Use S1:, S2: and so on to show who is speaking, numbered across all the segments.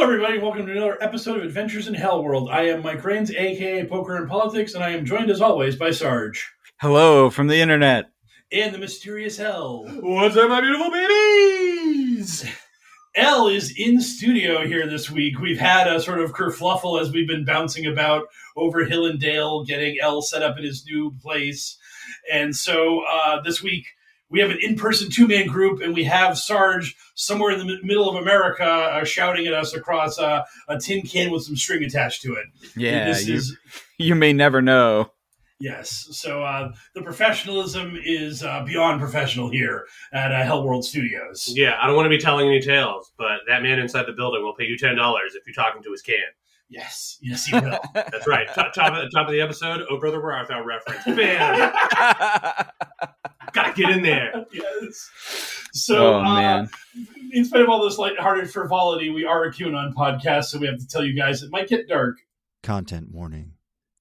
S1: Hello, everybody. Welcome to another episode of Adventures in Hell World. I am Mike Rains, aka Poker and Politics, and I am joined as always by Sarge
S2: Hello from the internet.
S1: and the mysterious Hell.
S2: What's up, my beautiful babies?
S1: L is in studio here this week. We've had a sort of kerfluffle as we've been bouncing about over Hill and Dale, getting L set up in his new place. And so uh, this week we have an in-person two-man group, and we have Sarge somewhere in the mi- middle of America uh, shouting at us across uh, a tin can with some string attached to it.
S2: Yeah,
S1: this
S2: you,
S1: is
S2: you may never know.
S1: Yes. So uh, the professionalism is uh, beyond professional here at uh, Hell World Studios.
S3: Yeah, I don't want to be telling any tales, but that man inside the building will pay you ten dollars if you're talking to his can.
S1: Yes. Yes, he will.
S3: That's right. top, top, of, top of the episode. Oh, brother, where art thou? Reference. Bam. Gotta get in there.
S1: yes. So,
S2: oh
S1: uh,
S2: man,
S1: in spite of all this lighthearted frivolity, we are a QAnon podcast, so we have to tell you guys it might get dark.
S4: Content warning.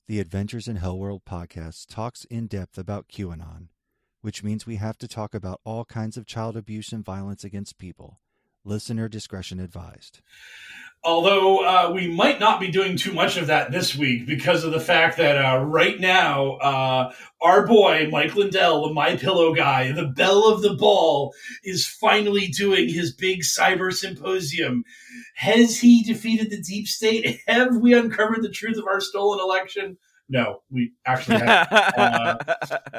S4: The Adventures in Hellworld podcast talks in depth about QAnon, which means we have to talk about all kinds of child abuse and violence against people. Listener discretion advised.
S1: Although uh, we might not be doing too much of that this week because of the fact that uh, right now, uh, our boy Mike Lindell, the My Pillow guy, the belle of the ball, is finally doing his big cyber symposium. Has he defeated the deep state? Have we uncovered the truth of our stolen election? No, we actually have. Uh,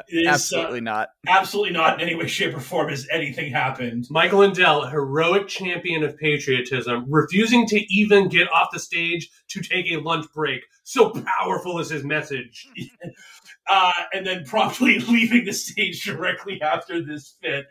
S1: it is, uh,
S2: absolutely not.
S1: absolutely not in any way, shape, or form has anything happened.
S3: Michael Lindell, heroic champion of patriotism, refusing to even get off the stage to take a lunch break. So powerful is his message.
S1: uh, and then promptly leaving the stage directly after this fit.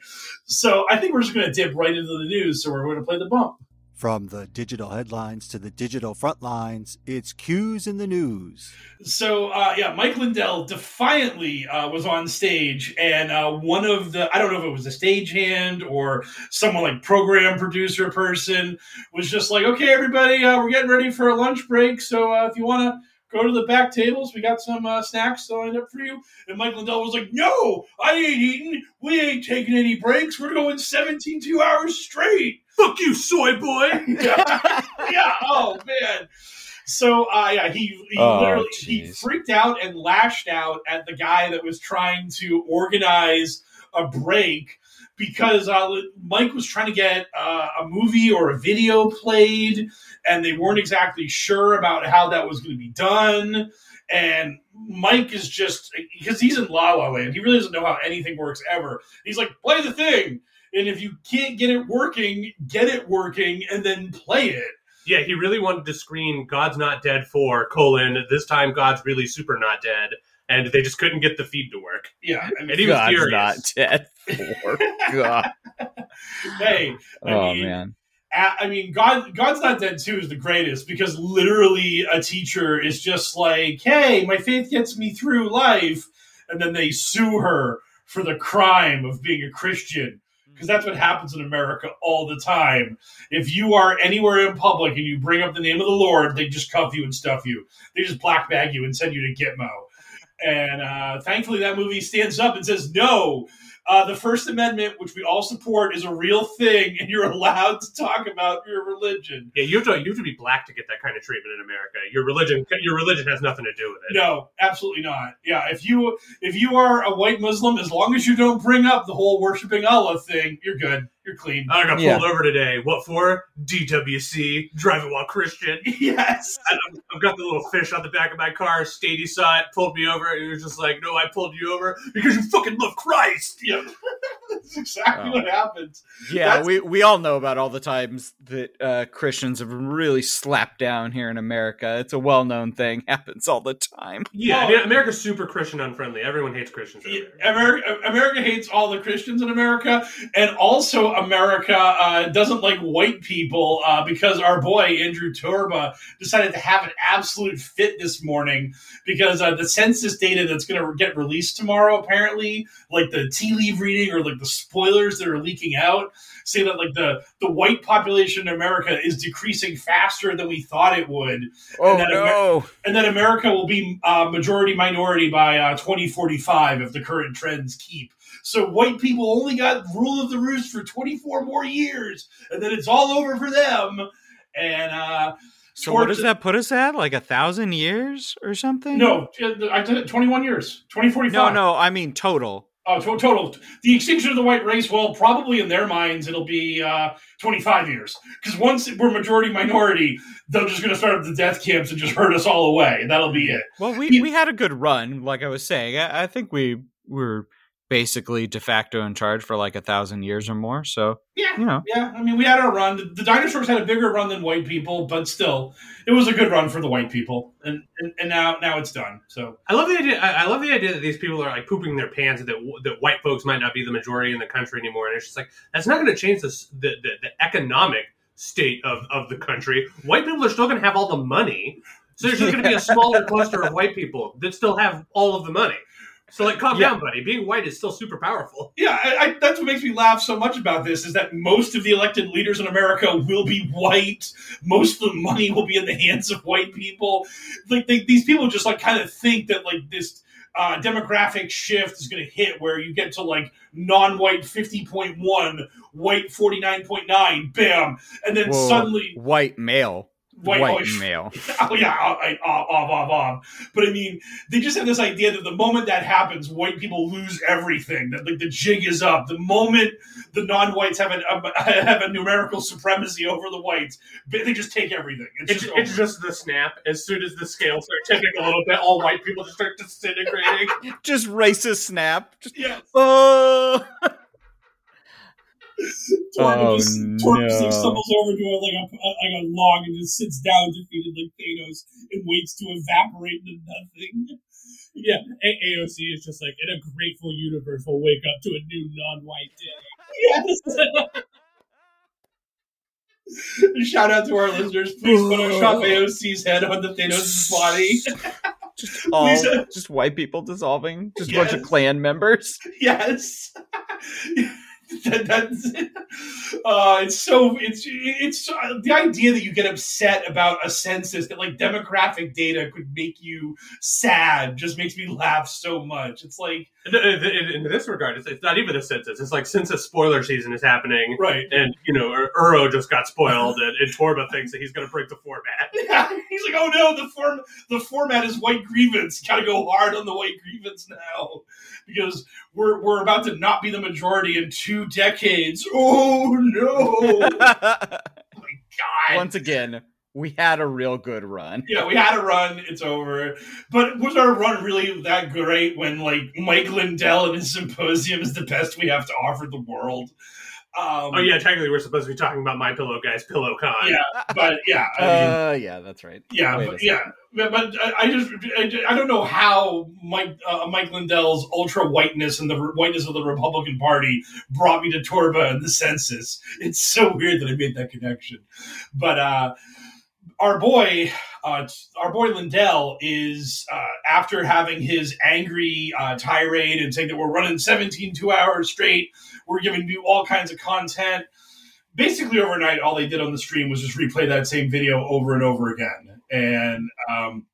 S1: So I think we're just going to dip right into the news. So we're going to play the bump.
S4: From the digital headlines to the digital front lines, it's Q's in the news.
S1: So uh, yeah, Mike Lindell defiantly uh, was on stage, and uh, one of the I don't know if it was a stagehand or someone like program producer person was just like, "Okay, everybody, uh, we're getting ready for a lunch break. So uh, if you want to." Go to the back tables. We got some uh, snacks lined up for you. And Mike Lindell was like, No, I ain't eating. We ain't taking any breaks. We're going 17 two hours straight.
S3: Fuck you, soy boy.
S1: yeah, yeah. Oh man. So uh, yeah, he, he
S2: Oh,
S1: literally he freaked out and lashed out at the guy that was trying to organize a break because uh, Mike was trying to get uh, a movie or a video played, and they weren't exactly sure about how that was going to be done. And Mike is just because he's in La La Land, he really doesn't know how anything works ever. He's like, "Play the thing." And if you can't get it working, get it working and then play it.
S3: Yeah, he really wanted to screen God's Not Dead 4, colon, this time God's really super not dead. And they just couldn't get the feed to work.
S1: Yeah. I mean,
S3: And he was
S2: God's
S3: furious.
S2: not dead. For God.
S1: hey, I
S2: Oh
S1: mean,
S2: man.
S1: a- I mean, God, God's Not Dead 2 is the greatest because literally a teacher is just like, hey, my faith gets me through life. And then they sue her for the crime of being a Christian. Because that's what happens in America all the time. If you are anywhere in public and you bring up the name of the Lord, they just cuff you and stuff you. They just black bag you and send you to Gitmo. And uh, thankfully, that movie stands up and says, no, uh, the First Amendment, which we all support, is a real thing, and you're allowed to talk about your religion.
S3: Yeah, you have to you have to be black to get that kind of treatment in America. Your religion your religion has nothing to do with it.
S1: No, absolutely not. Yeah, if you if you are a white Muslim, as long as you don't bring up the whole worshiping Allah thing, you're good. You're clean.
S3: I got
S2: Yeah.
S3: pulled over today. What for? DWC, driving while Christian.
S1: yes.
S3: I- I've- I've got the little fish on the back of my car. Stady saw it, pulled me over. He was just like, "No, I pulled you over because you fucking love Christ."
S1: Yep. That's exactly
S2: Oh.
S1: what happens.
S2: Yeah,
S1: That's-
S2: we, we all know about all the times that uh, Christians have really slapped down here in America. It's a well known thing, happens all the time.
S3: Yeah, I
S1: Well-
S3: mean, America's super Christian unfriendly. Everyone hates Christians. In America.
S1: America, America hates all the Christians in America, and also America uh, doesn't like white people uh, because our boy Andrew Torba decided to have an absolute fit this morning because uh, the census data that's going to get released tomorrow, apparently, like the tea leaf reading or like the spoilers that are leaking out, say that like the the white population in America is decreasing faster than we thought it would
S2: Oh
S1: that
S2: no!
S1: and then America will be uh, majority minority by uh, 2045 if the current trends keep. So white people only got rule of the roost for 24 more years, and then it's all over for them. And uh,
S2: So what does that put us at? Like a thousand years or something?
S1: No, I did it 21 years, 2045.
S2: no, no. I mean total.
S1: Oh, to- total. The extinction of the white race, well, probably in their minds, it'll be uh, 25 years. Because once we're majority minority, they're just going to start up the death camps and just hurt us all away. And that'll be it.
S2: Well, we, we had a good run, like I was saying. I, I think we were basically de facto in charge for like a thousand years or more. So
S1: Yeah.
S2: you know,
S1: Yeah, I mean, we had our run. The, the dinosaurs had a bigger run than white people, but still, it was a good run for the white people. And and, and now now it's done. So
S3: I love the idea. I I love the idea that these people are like pooping their pants that that white folks might not be the majority in the country anymore, and it's just like that's not going to change this, the, the the economic state of of the country. White people are still going to have all the money, so there's just going to be a smaller cluster of white people that still have all of the money. So like, calm
S2: Yeah.
S3: down, buddy. Being white is still super powerful.
S1: yeah, I, I, that's what makes me laugh so much about this is that most of the elected leaders in America will be white. Most of the money will be in the hands of white people. Like they, these people just like kind of think that like this. Uh, demographic shift is going to hit where you get to like non-white 50.1 white 49.9 bam and then
S2: Whoa,
S1: suddenly
S2: white male,
S1: White-
S2: white,
S1: oh,
S2: male.
S1: Oh yeah, uh, I, I, off, off, off, off. But I mean, they just have this idea that the moment that happens, white people lose everything. That like the jig is up. The moment the non-whites have an um, have a numerical supremacy over the whites, they they just take everything. It's,
S3: It's,
S1: just
S3: it's just the snap. As soon as the scales start tipping a little bit, all white people just start disintegrating.
S2: Just racist snap. Just,
S1: yeah.
S2: oh,
S1: Torba
S2: Oh,
S1: just Torba just, like,
S2: no.
S1: stumbles over to a, like a like a log and just sits down defeated like Thanos and waits to evaporate into nothing.
S5: Yeah, A- AOC is just like in a grateful universe. We'll wake up to a new non-white day.
S1: Yes. Shout out to our listeners. Please Photoshop AOC's head on the Thanos' body.
S2: just all,
S1: Please, uh,
S2: just white people dissolving. Just a bunch of
S1: Yes.
S2: clan members.
S1: yes. that, that's. Uh, it's so it's it's uh, the idea that you get upset about a census that like demographic data could make you sad just makes me laugh so much. It's like
S3: in, in- in this regard, it's, it's not even a census. It's like census spoiler season is happening.
S1: right.
S3: And you know, Ur- Uro just got spoiled, and, and Torba thinks that he's going to break the format.
S1: He's like, oh no, the form the format is white grievance. Got to go hard on the white grievance now because we're we're about to not be the majority in two decades. Oh no, oh My God.
S2: Once again, we had a real good run.
S1: Yeah, we had a run. It's over. But was our run really that great when like Mike Lindell and his symposium is the best we have to offer the world? Um,
S3: Oh yeah, technically we're supposed to be talking about my pillow guy's pillow con.
S1: yeah, but yeah, I mean,
S2: Uh, yeah, that's right.
S1: yeah, but, yeah. But, but I I just I, I don't know how Mike uh, Mike Lindell's ultra whiteness and the whiteness of the Republican Party brought me to Torba and the census. It's so weird that I made that connection. But uh, our boy, uh, our boy Lindell is uh, after having his angry uh, tirade and saying that we're running 17 two hours straight, we're giving you all kinds of content. Basically, overnight, all they did on the stream was just replay that same video over and over again. And um,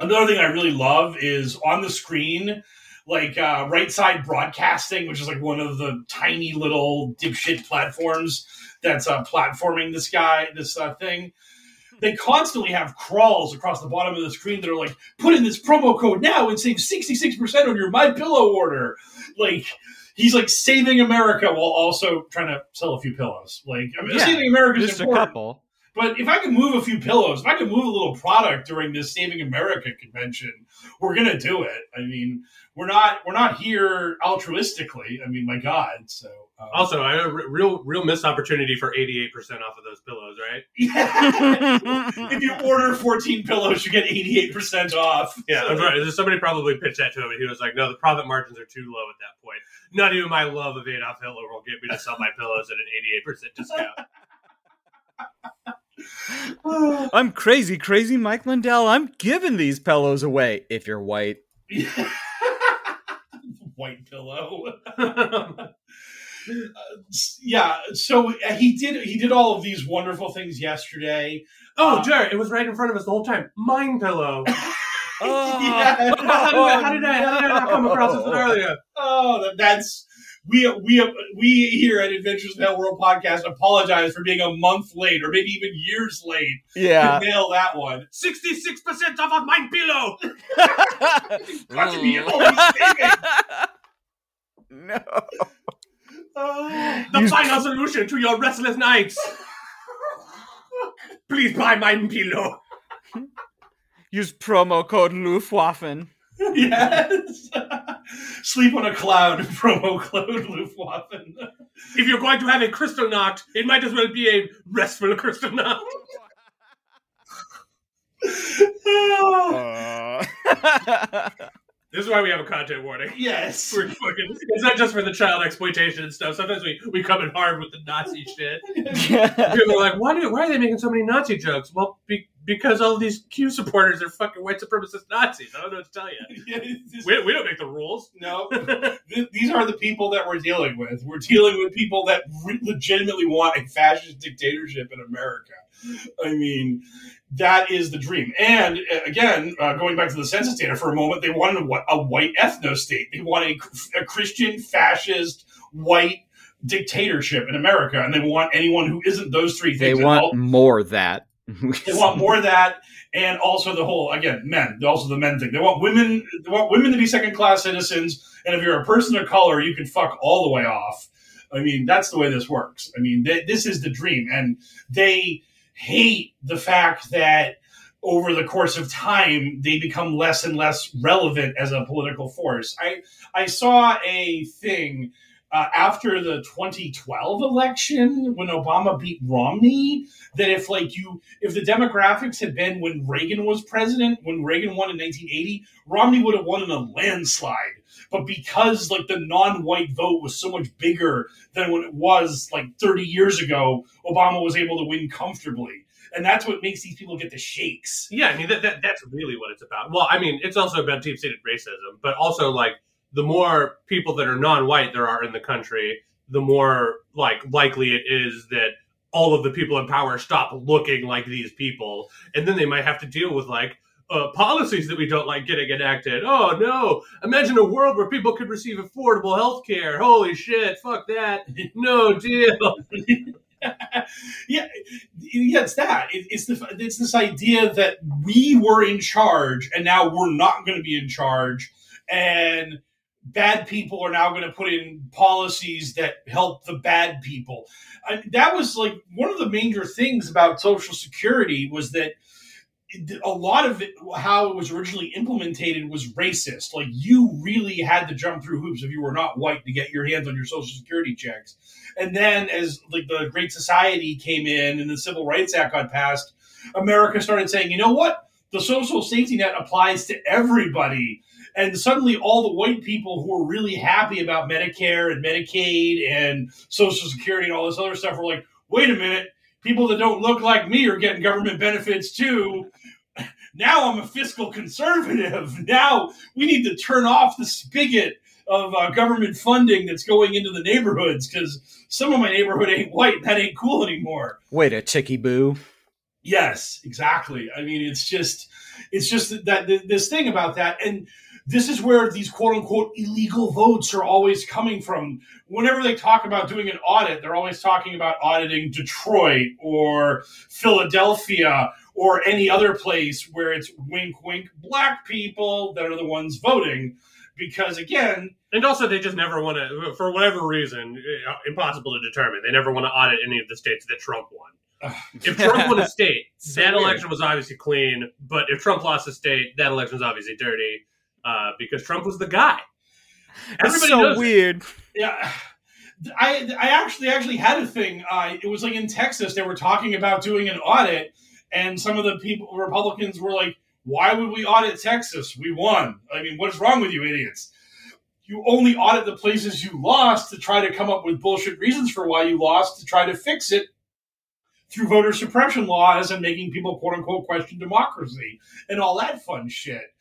S1: another thing I really love is on the screen, like uh, Right Side Broadcasting, which is like one of the tiny little dipshit platforms that's uh, platforming this guy, this uh, thing they constantly have crawls across the bottom of the screen that are like, put in this promo code now and save 66% on your My Pillow order. Like, he's like saving America while also trying to sell a few pillows. Like, I mean,
S2: Yeah,
S1: saving America is
S2: Just a
S1: important.
S2: couple.
S1: But if I can move a few pillows, if I can move a little product during this Saving America convention, we're gonna do it. I mean, we're not we're not here altruistically. I mean, my God. So um,
S3: Also, I a re- real real missed opportunity for eighty eight percent off of those pillows, right?
S1: yeah. if you order 14 pillows, you get 88% off.
S3: Yeah,
S1: So-
S3: right. Somebody probably pitched that to him, and he was like, "No, the profit margins are too low at that point. Not even my love of Adolf Hitler will get me to sell my pillows at an eighty eight percent discount."
S2: I'm crazy, crazy Mike Lindell. I'm giving these pillows away if you're white.
S1: White pillow. Yeah, so uh, he did he did all of these wonderful things yesterday.
S3: oh,
S1: Uh,
S3: Jared, it was right in front of us the whole time. Mine pillow.
S2: Oh,
S1: Yeah.
S3: how, did I, how did I how did I not come across this earlier?
S1: Oh, that's we we we here at Adventures in Hell World Podcast apologize for being a month late or maybe even years late
S2: Yeah.
S1: to nail that one.
S3: Sixty six percent off of mine pillow.
S1: Got to be always saving.
S2: no.
S1: Oh.
S3: The
S2: You-
S3: final solution to your restless nights. Please buy my pillow.
S2: Use promo code Luftwaffen.
S1: yes. Sleep on a cloud, promo code Luftwaffen.
S3: If you're going to have a Kristallnacht, it might as well be a restful Kristallnacht.
S2: Uh.
S3: This is why we have a content warning.
S1: yes.
S3: We're fucking, it's not just for the child exploitation and stuff. Sometimes we, we come in hard with the Nazi shit. People are like, why, do, why are they making so many Nazi jokes? Well, be, because all these Q supporters are fucking white supremacist Nazis. I don't know what to tell you. We, we don't make the rules.
S1: no, th- these are the people that we're dealing with. We're dealing with people that re- legitimately want a fascist dictatorship in America. I mean, that is the dream. And uh, again, uh, going back to the census data for a moment, they wanted a, a white ethno state. They want a, a Christian fascist white dictatorship in America, and they want anyone who isn't those three things.
S2: they want
S1: all-
S2: more of that.
S1: they want more of that, and also the whole again men. Also the men thing. They want women. They want women to be second class citizens, and if you're a person of color, you can fuck all the way off. I mean, that's the way this works. I mean, th- this is the dream, and they hate the fact that over the course of time they become less and less relevant as a political force. I I saw a thing uh, after the 2012 election when Obama beat Romney that if like you if the demographics had been when Reagan was president, when Reagan won in 1980, Romney would have won in a landslide. But because like the non-white vote was so much bigger than when it was like 30 years ago, Obama was able to win comfortably. And that's what makes these people get the shakes.
S3: Yeah, I mean that, that that's really what it's about. Well, I mean it's also about deep seated racism, but also like the more people that are non-white there are in the country, the more like likely it is that all of the people in power stop looking like these people, and then they might have to deal with like uh, policies that we don't like getting enacted. Oh no! Imagine a world where people could receive affordable health care. Holy shit! Fuck that! No deal.
S1: yeah, yeah, it's that. It, it's the it's this idea that we were in charge and now we're not going to be in charge, and bad people are now going to put in policies that help the bad people. And that was like one of the major things about Social Security was that a lot of it, how it was originally implemented was racist. Like you really had to jump through hoops if you were not white to get your hands on your social security checks. And then as like the Great Society came in and the Civil Rights Act got passed, America started saying, you know what? The social safety net applies to everybody. And suddenly all the white people who were really happy about Medicare and Medicaid and Social Security and all this other stuff were like, wait a minute, people that don't look like me are getting government benefits too. Now I'm a fiscal conservative. Now we need to turn off the spigot of uh, government funding that's going into the neighborhoods because some of my neighborhood ain't white. That ain't cool anymore.
S2: Wait a chicky boo.
S1: Yes, exactly. I mean, it's just, it's just that th- this thing about that, and this is where these quote unquote illegal votes are always coming from. Whenever they talk about doing an audit, they're always talking about auditing Detroit or Philadelphia or any other place where it's wink, wink, black people that are the ones voting. Because again,
S3: And also, they just never want to, for whatever reason, uh, impossible to determine. They never want to audit any of the states that Trump won. If Trump won a state,
S2: So
S3: that
S2: weird.
S3: election was obviously clean. But if Trump lost a state, that election was obviously dirty uh, because Trump was the guy.
S2: That's
S3: Everybody
S2: so
S3: knows it.
S2: weird.
S1: yeah i i actually actually had a thing uh it was like in texas they were talking about doing an audit and some of the people republicans were like why would we audit texas we won i mean what's wrong with you idiots you only audit the places you lost to try to come up with bullshit reasons for why you lost to try to fix it through voter suppression laws and making people quote unquote question democracy and all that fun shit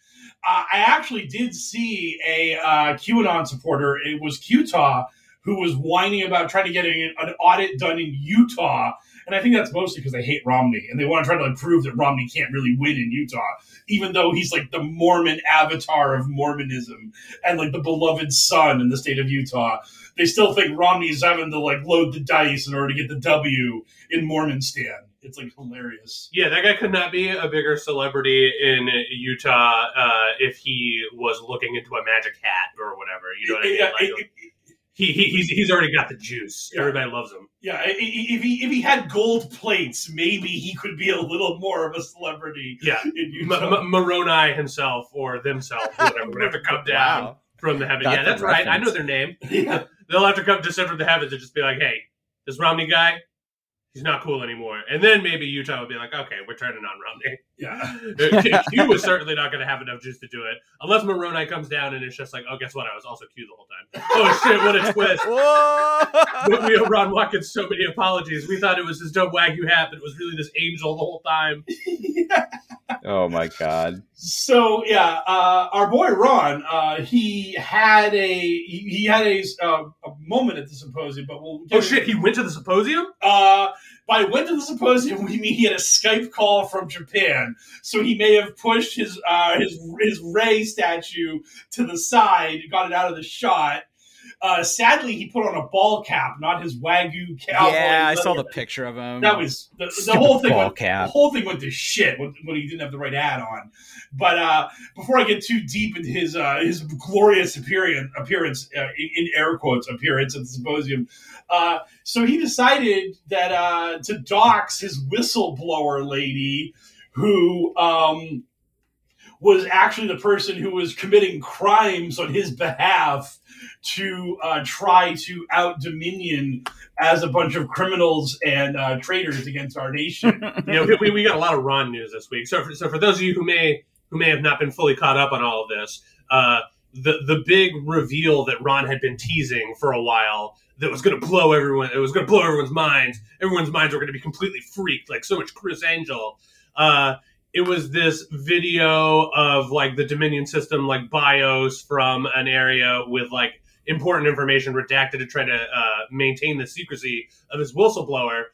S1: I actually did see a uh, QAnon supporter. It was Utah who was whining about trying to get an, an audit done in Utah, and I think that's mostly because they hate Romney and they want to try to like, prove that Romney can't really win in Utah, even though he's like the Mormon avatar of Mormonism and like the beloved son in the state of Utah. They still think Romney's having to like load the dice in order to get the W in Mormonistan. It's like hilarious.
S3: Yeah, that guy could not be a bigger celebrity in Utah uh, if he was looking into a magic hat or whatever. You know what I mean?
S1: Yeah,
S3: Like,
S1: it- it-
S3: he, he, he's, he's already got the juice.
S1: Yeah.
S3: Everybody loves him.
S1: Yeah, i- i- if he if he had gold plates, maybe he could be a little more of a celebrity
S3: Yeah.
S1: in
S3: M-
S1: Utah.
S3: M- Moroni himself or themselves, whatever, would have to come down
S2: Wow.
S3: from the heaven.
S2: Got
S3: yeah,
S2: the
S3: that's right. I know their name.
S1: yeah,
S3: They'll have to come descend from the heavens and just be like, hey, this Romney guy, he's not cool anymore. And then maybe Utah would be like, okay, we're turning on Romney.
S1: yeah.
S3: Q was certainly not going to have enough juice to do it. Unless Moroni comes down and it's just like, oh, guess what? I was also Q the whole time. Oh, shit, what a twist.
S2: Whoa!
S3: we owe Ron Watkins so many apologies. We thought it was his dumb wagyu hat, but it was really this angel the whole time.
S2: oh my god.
S1: So yeah, uh, our boy Ron, uh, he had a he, he had a, uh, a moment at the symposium, but we'll
S3: Oh shit, he went to the symposium?
S1: Uh, by went to the symposium, we mean he had a Skype call from Japan, so he may have pushed his uh, his his Ray statue to the side, got it out of the shot. Uh, sadly, he put on a ball cap, not his wagyu cowboy.
S2: yeah, I saw the picture of him.
S1: That was the, the whole thing.
S2: ball
S1: Went,
S2: cap.
S1: The whole thing went to shit when, when he didn't have the right hat on. But uh, before I get too deep into his uh, his glorious appearance, appearance uh, in, in air quotes appearance at the symposium, uh, so he decided that uh, to dox his whistleblower lady, who um, was actually the person who was committing crimes on his behalf to uh, try to out Dominion as a bunch of criminals and uh, traitors against our nation.
S3: you know, we, we got a lot of Ron news this week. So, for, so for those of you who may who may have not been fully caught up on all of this, uh, the the big reveal that Ron had been teasing for a while that was going to blow everyone. It was going to blow everyone's minds. Everyone's minds were going to be completely freaked, like so much Criss Angel. Uh, it was this video of like the Dominion system, like BIOS from an area with like important information redacted to try to uh, maintain the secrecy of his whistleblower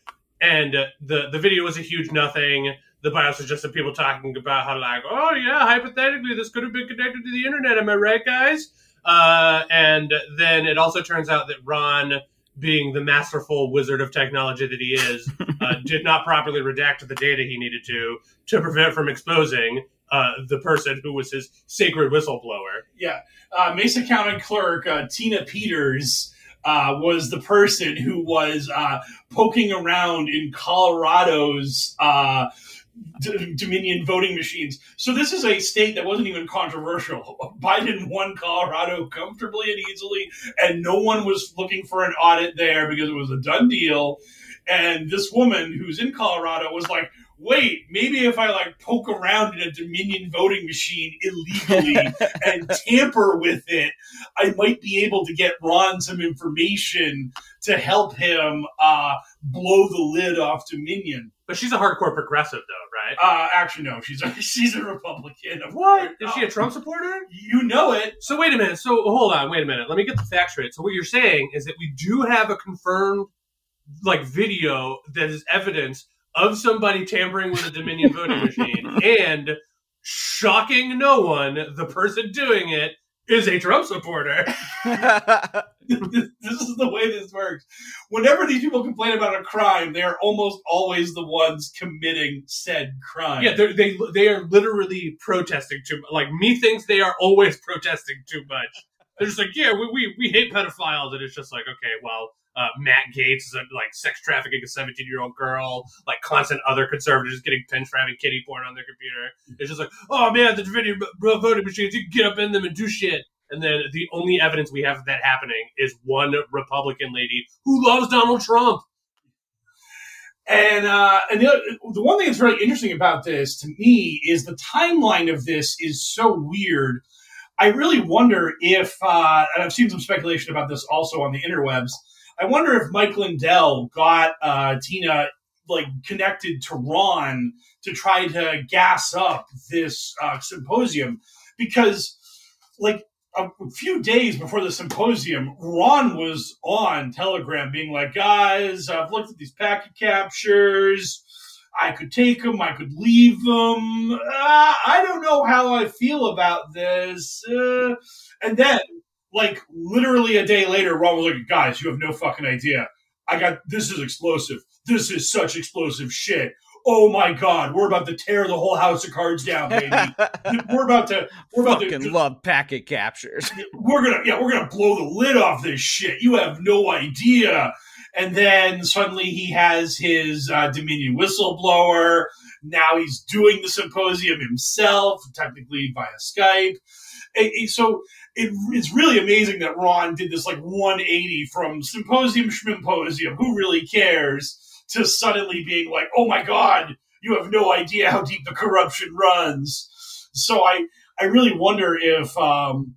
S3: and uh, the the video was a huge nothing. The BIOS was just some people talking about how like, oh yeah, hypothetically this could have been connected to the internet. Am I right, guys? Uh, and then it also turns out that Ron, being the masterful wizard of technology that he is, uh, did not properly redact the data he needed to to prevent from exposing uh, the person who was his sacred whistleblower.
S1: yeah, uh, Mesa County Clerk uh, Tina Peters uh, was the person who was uh, poking around in Colorado's Dominion voting machines. So this is a state that wasn't even controversial. Biden won Colorado comfortably and easily, and no one was looking for an audit there because it was a done deal. And this woman who's in Colorado was like, wait, maybe if I like poke around in a Dominion voting machine illegally and tamper with it, I might be able to get Ron some information to help him uh, blow the lid off Dominion.
S3: But she's a hardcore progressive, though, right?
S1: Uh, actually, no, she's a she's a Republican. Of
S3: What? Is she a Trump supporter?
S1: You know it.
S3: So wait a minute. So hold on, wait a minute. Let me get the facts straight. So what you're saying is that we do have a confirmed like video that is evidence of somebody tampering with a Dominion voting machine and shocking no one, the person doing it is a Trump supporter.
S1: this is the way this works. Whenever these people complain about a crime, they are almost always the ones committing said crime.
S3: Yeah, they they are literally protesting too. much. Like me thinks they are always protesting too much. They're just like, yeah, we we, we hate pedophiles, and it's just like, okay, well, uh, Matt Gaetz is like sex trafficking a seventeen year old girl, like constant other conservatives getting pinch having kitty porn on their computer. It's just like, oh man, the b- voting machines, you can get up in them and do shit. And then the only evidence we have of that happening is one Republican lady who loves Donald Trump.
S1: And uh, and the, other- the one thing that's really interesting about this to me is the timeline of this is so weird. I really wonder if, uh, and I've seen some speculation about this also on the interwebs. I wonder if Mike Lindell got uh, Tina like connected to Ron to try to gas up this uh, symposium because, like, a few days before the symposium, Ron was on Telegram being like, guys, I've looked at these packet captures. I could take them. I could leave them. Uh, I don't know how I feel about this. Uh, and then, like, literally a day later, Ron was like, guys, you have no fucking idea. I got this is explosive. This is such explosive shit. Oh my god, we're about to tear the whole house of cards down, baby. we're about to we're about
S2: Fucking
S1: to
S2: love packet captures.
S1: we're gonna yeah we're gonna blow the lid off this shit you have no idea and then suddenly he has his uh, dominion whistleblower now he's doing the symposium himself technically via skype And- and so it, it's really amazing that ron did this like 180 from symposium schmimposium who really cares? To suddenly being like oh my god you have no idea how deep the corruption runs. So i i really wonder if um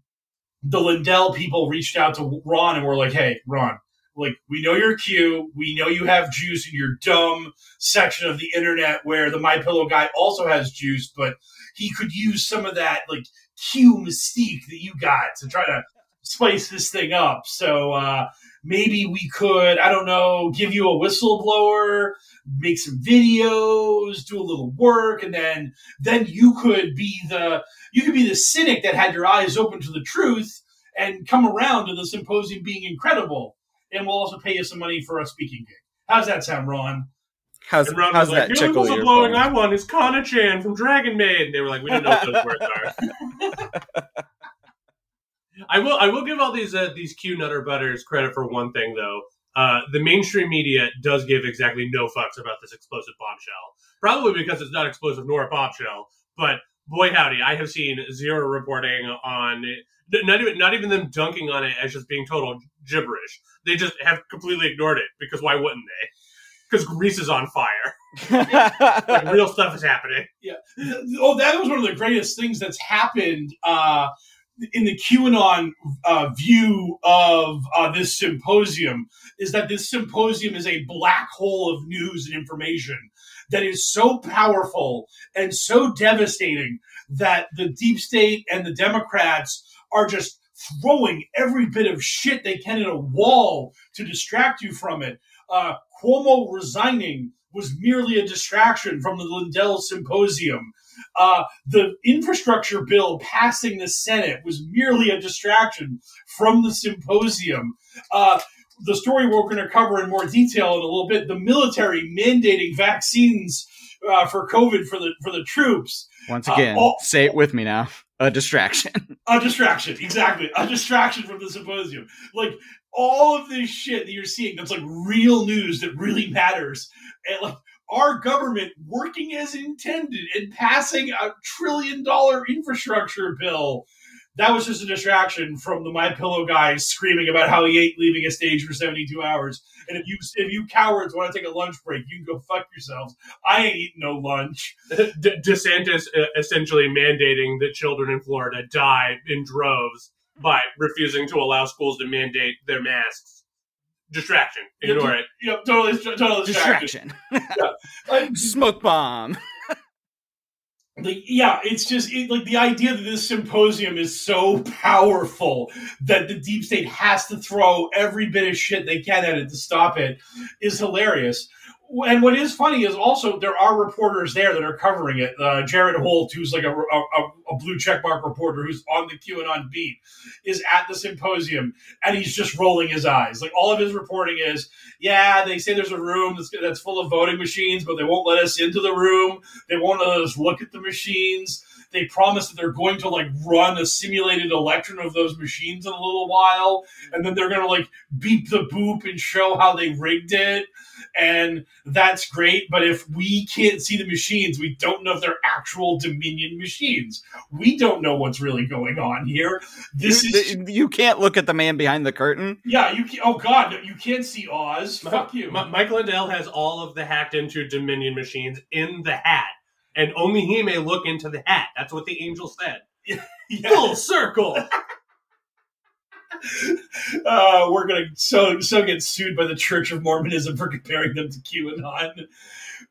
S1: the Lindell people reached out to Ron and were like, "Hey, Ron, like we know you're Q, we know you have juice in your dumb section of the internet where the My Pillow guy also has juice, but he could use some of that like Q mystique that you got to try to spice this thing up. So uh, maybe we could, I don't know, give you a whistleblower." make some videos do a little work and then then you could be the you could be the cynic that had your eyes open to the truth and come around to the symposium being incredible. And we'll also pay you some money for a speaking gig. How's that sound, Ron?
S2: How's,
S3: And Ron
S2: how's
S3: was like,
S2: that
S3: the only
S2: tickle your
S3: whistleblowing
S2: phone?
S3: I want is Kanna Chan from Dragon Maid. And they were like, we don't know what those words are. I will I will give all these uh, these Q Nutter Butters credit for one thing though. Uh, the mainstream media does give exactly no fucks about this explosive bombshell. Probably because it's not explosive nor a bombshell. But boy howdy, I have seen zero reporting on it. Not even not even them dunking on it as just being total gibberish. They just have completely ignored it because why wouldn't they? Because Greece is on fire. Like, real stuff is happening. Yeah.
S1: Oh, that was one of the greatest things that's happened uh, in the QAnon uh, view of uh, this symposium is that this symposium is a black hole of news and information that is so powerful and so devastating that the deep state and the Democrats are just throwing every bit of shit they can at a wall to distract you from it. Uh, Cuomo resigning was merely a distraction from the Lindell symposium. Uh, the infrastructure bill passing the Senate was merely a distraction from the symposium. Uh, the story we're going to cover in more detail in a little bit: the military mandating vaccines uh, for COVID for the for the troops.
S2: Once
S1: Uh,
S2: again,
S1: oh-
S2: say it with me now. A distraction.
S1: A distraction, exactly. A distraction from the symposium. Like all of this shit that you're seeing that's like real news that really matters, and like our government working as intended and passing a trillion dollar infrastructure bill. That was just a distraction from the My Pillow guy screaming about how he ain't leaving a stage for 72 hours. And if you if you cowards want to take a lunch break, you can go fuck yourselves. I ain't eating no lunch.
S3: De- DeSantis uh, essentially mandating that children in Florida die in droves by refusing to allow schools to mandate their masks. Distraction. Ignore it.
S1: Yep, totally, totally distraction.
S2: Distraction.
S1: Like,
S2: Smoke bomb.
S1: like yeah it's just it, like the idea that this symposium is so powerful that the deep state has to throw every bit of shit they can at it to stop it is hilarious and what is funny is also there are reporters there that are covering it. Uh, Jared Holt, who's like a, a, a blue checkmark reporter who's on the QAnon beat, is at the symposium and he's just rolling his eyes. Like all of his reporting is, yeah, they say there's a room that's, that's full of voting machines, but they won't let us into the room. They won't let us look at the machines. They promise that they're going to like run a simulated election of those machines in a little while, and then they're going to like beep the boop and show how they rigged it and that's great. But if we can't see the machines, we don't know if they're actual Dominion machines. We don't know what's really going on here. This
S2: you,
S1: is
S2: you can't look at the man behind the curtain.
S1: yeah. You can, oh god, no, you can't see Oz. Fuck you.
S3: M- Mike Lindell has all of the hacked into Dominion machines in the hat, and only he may look into the hat. That's what the angel said.
S1: Yeah.
S3: Full circle.
S1: uh, we're gonna so so get sued by the Church of Mormonism for comparing them to QAnon.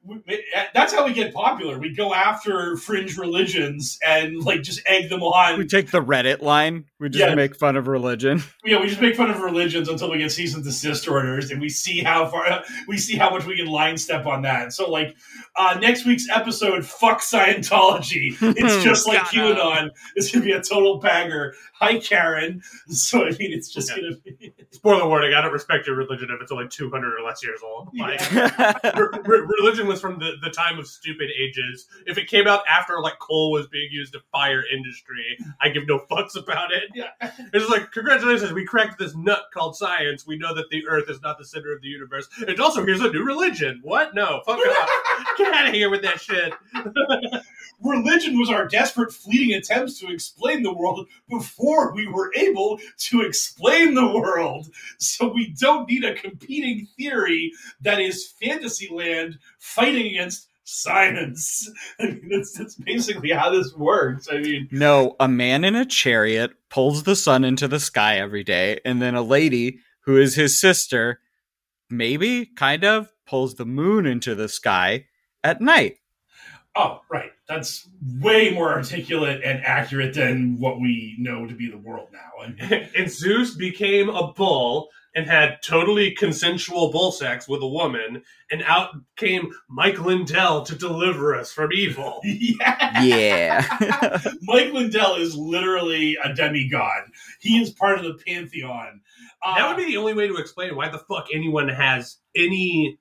S1: We- That's how we get popular. We go after fringe religions and like just egg them on.
S2: We take the Reddit line. We just
S1: Yeah.
S2: make fun of religion.
S1: yeah, we just make fun of religions until we get cease and desist orders, and we see how far we see how much we can line step on that. So, like uh, next week's episode, fuck Scientology. It's just like
S2: Shut up.
S1: QAnon. It's gonna be a total banger. Hi, Karen. So I mean, it's just
S3: Yeah.
S1: gonna be.
S3: Spoiler warning: I don't respect your religion if it's only two hundred or less years old. Like,
S2: That's
S3: re- re- religion was from the, the time of stupid ages. If it came out after like coal was being used to fire industry, I give no fucks about it.
S1: Yeah.
S3: It's like congratulations, we cracked this nut called science. We know that the Earth is not the center of the universe. And also, here's a new religion. What? No, fuck off. Get out of here with that shit.
S1: Religion was our desperate, fleeting attempts to explain the world before we were able to explain the world. So we don't need a competing theory that is Fantasyland fighting against science. I mean, that's, that's basically how this works. I mean,
S2: No, a man in a chariot pulls the sun into the sky every day, and then a lady who is his sister, maybe, kind of, pulls the moon into the sky at night.
S1: oh, right. That's way more articulate and accurate than what we know to be the world now. I mean,
S3: and Zeus became a bull and had totally consensual bull sex with a woman, and out came Mike Lindell to deliver us from evil.
S1: yeah.
S2: Yeah.
S1: Mike Lindell is literally a demigod. He is part of the pantheon. Uh,
S3: That would be the only way to explain why the fuck anyone has any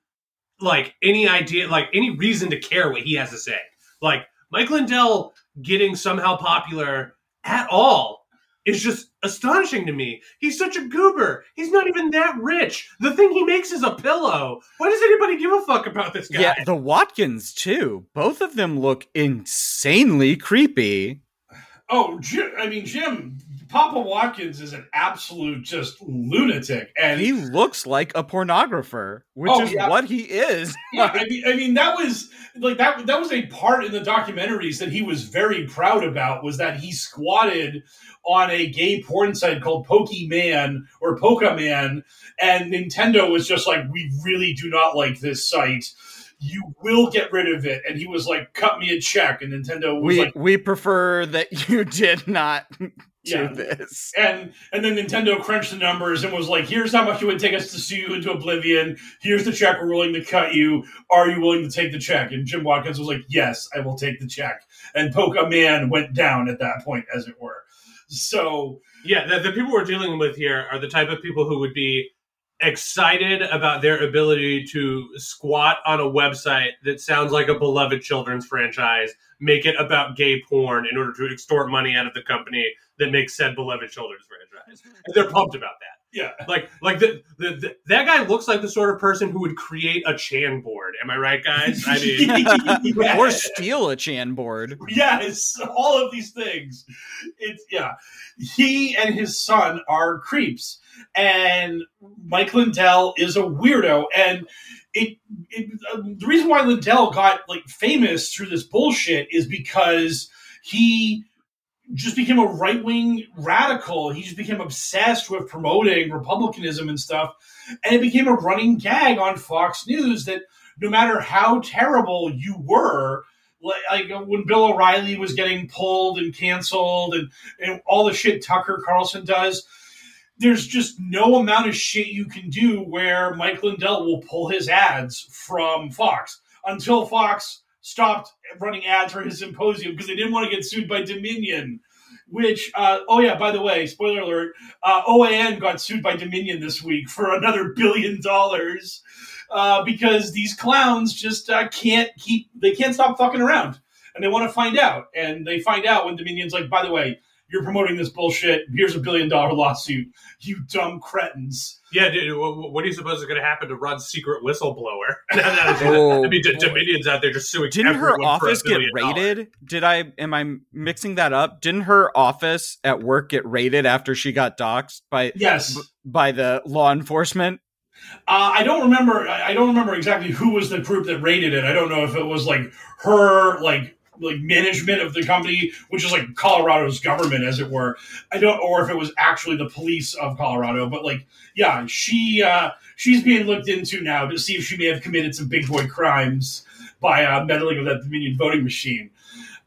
S3: like any idea like any reason to care what he has to say. Like Mike Lindell getting somehow popular at all is just astonishing to me. He's such a goober. He's not even that rich. The thing he makes is a pillow. Why does anybody give a fuck about this guy?
S2: yeah, the Watkins, too. Both of them look insanely creepy.
S1: Oh, Jim, I mean, Jim, Papa Watkins is an absolute just lunatic. And
S2: He looks like a pornographer, which
S1: Oh,
S2: is
S1: yeah.
S2: what he is.
S1: yeah, I mean, I mean, that was like that. That was a part in the documentaries that he was very proud about. Was that he squatted on a gay porn site called Pokemon or Pokeman, and Nintendo was just like, "We really do not like this site. You will get rid of it." And he was like, "Cut me a check." And Nintendo was
S2: we
S1: like,
S2: we prefer that you did not
S1: Yeah.
S2: this.
S1: and and then Nintendo crunched the numbers and was like, "Here's how much it would take us to sue you into oblivion. Here's the check we're willing to cut you. Are you willing to take the check?" And Jim Watkins was like, "Yes, I will take the check." And Pokemon went down at that point, as it were. So
S3: Yeah, the, the people we're dealing with here are the type of people who would be excited about their ability to squat on a website that sounds like a beloved children's franchise, make it about gay porn in order to extort money out of the company that makes said beloved children's franchise. And they're pumped about that.
S1: Yeah.
S3: Like, like the, the, the that guy looks like the sort of person who would create a Chan board. Am I right, guys? I mean,
S1: Yeah.
S2: or steal a Chan board.
S1: yes, all of these things. It's yeah. He and his son are creeps, and Mike Lindell is a weirdo. And it, it uh, the reason why Lindell got like famous through this bullshit is because he just became a right wing radical. He just became obsessed with promoting republicanism and stuff, and it became a running gag on Fox News that no matter how terrible you were, like, when Bill O'Reilly was getting pulled and canceled, and, and all the shit Tucker Carlson does. There's just no amount of shit you can do where Mike Lindell will pull his ads from Fox until Fox stopped running ads for his symposium because they didn't want to get sued by Dominion. Which, uh, oh yeah, by the way, spoiler alert, uh, OAN got sued by Dominion this week for another billion dollars uh, because these clowns just uh, can't keep, they can't stop fucking around, and they want to find out, and they find out when Dominion's like, by the way, you're promoting this bullshit. Here's a billion dollar lawsuit. You dumb cretins.
S3: yeah, dude, what, what do you suppose is going to happen to Ron's secret whistleblower? I
S2: Oh,
S3: mean, D-
S2: boy.
S3: Dominion's out there just suing.
S2: Didn't her
S3: everyone for a
S2: office get
S3: billion dollars.
S2: raided? Did I am I mixing that up? Didn't her office at work get raided after she got doxxed by
S1: Yes.
S2: by the law enforcement?
S1: Uh, I don't remember. I I don't remember exactly who was the group that raided it. I don't know if it was like her, like like management of the company, which is like Colorado's government, as it were. I don't, or if it was actually the police of Colorado. But like, yeah, she uh, she's being looked into now to see if she may have committed some big boy crimes by uh, meddling with that Dominion voting machine.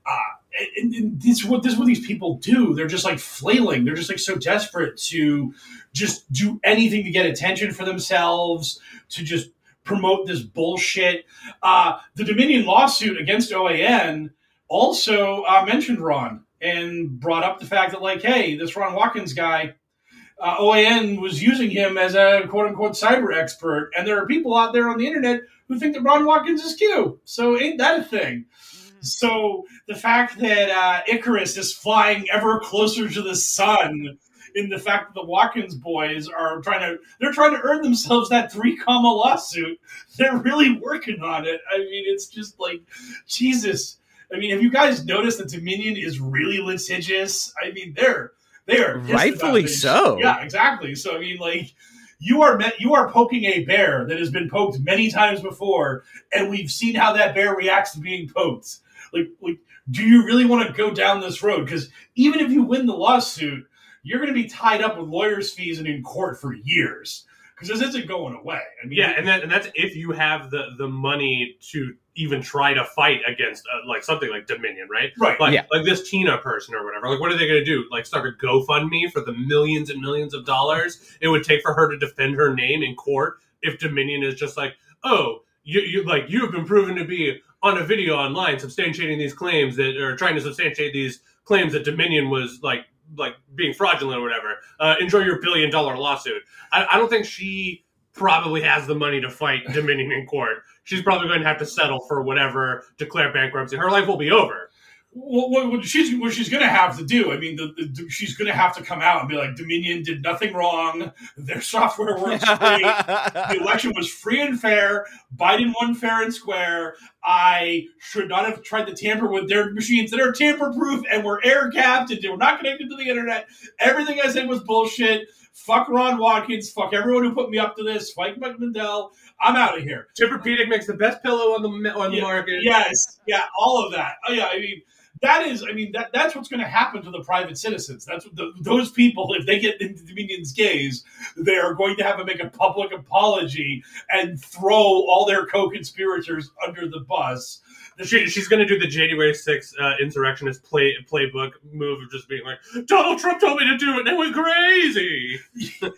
S1: Uh, and, and this what this is what these people do. They're just like flailing. They're just like so desperate to just do anything to get attention for themselves, to just promote this bullshit. Uh, the Dominion lawsuit against OAN also uh, mentioned Ron and brought up the fact that, like, hey, this Ron Watkins guy, uh, OAN was using him as a quote unquote cyber expert. And there are people out there on the internet who think that Ron Watkins is Q. So ain't that a thing? So the fact that uh, Icarus is flying ever closer to the sun, in the fact that the Watkins boys are trying to they're trying to earn themselves that three comma lawsuit. They're really working on it. I mean, it's just like Jesus. I mean, have you guys noticed that Dominion is really litigious? I mean, they're they're
S2: Rightfully so.
S1: Yeah, exactly. So I mean, like you are met, you are poking a bear that has been poked many times before, and we've seen how that bear reacts to being poked. Like, like do you really want to go down this road? Because even if you win the lawsuit, you're going to be tied up with lawyers' fees and in court for years. Because this isn't going away. I mean,
S3: Yeah, and that, and that's if you have the the money to even try to fight against uh, like something like Dominion, right?
S1: right.
S3: Like
S2: Yeah.
S3: like this Tina person or whatever. Like, what are they going to do? Like, start a GoFundMe for the millions and millions of dollars it would take for her to defend her name in court if Dominion is just like, oh, you you like you have been proven to be on a video online substantiating these claims that or trying to substantiate these claims that Dominion was like like being fraudulent or whatever. Uh, enjoy your billion dollar lawsuit. I, I don't think she probably has the money to fight Dominion in court. She's probably going to have to settle for whatever, declare bankruptcy. Her life will be over.
S1: what, what, what she's what she's going to have to do. I mean, the, the, she's going to have to come out and be like, Dominion did nothing wrong. Their software works great. the election was free and fair. Biden won fair and square. I should not have tried to tamper with their machines that are tamper proof and were air gapped and they were not connected to the internet. Everything I said was bullshit. Fuck Ron Watkins. Fuck everyone who put me up to this. Fuck Mike Lindell. I'm out of here.
S3: Tempur-Pedic makes the best pillow on the on the market.
S1: Yes, yeah, all of that. Oh yeah, I mean that is, I mean that that's what's going to happen to the private citizens. That's what the, those people, if they get into Dominion's gaze, they are going to have to make a public apology and throw all their co-conspirators under the bus.
S3: She, she's going to do the January 6th uh, insurrectionist play playbook move of just being like, Donald Trump told me to do it, and it was crazy.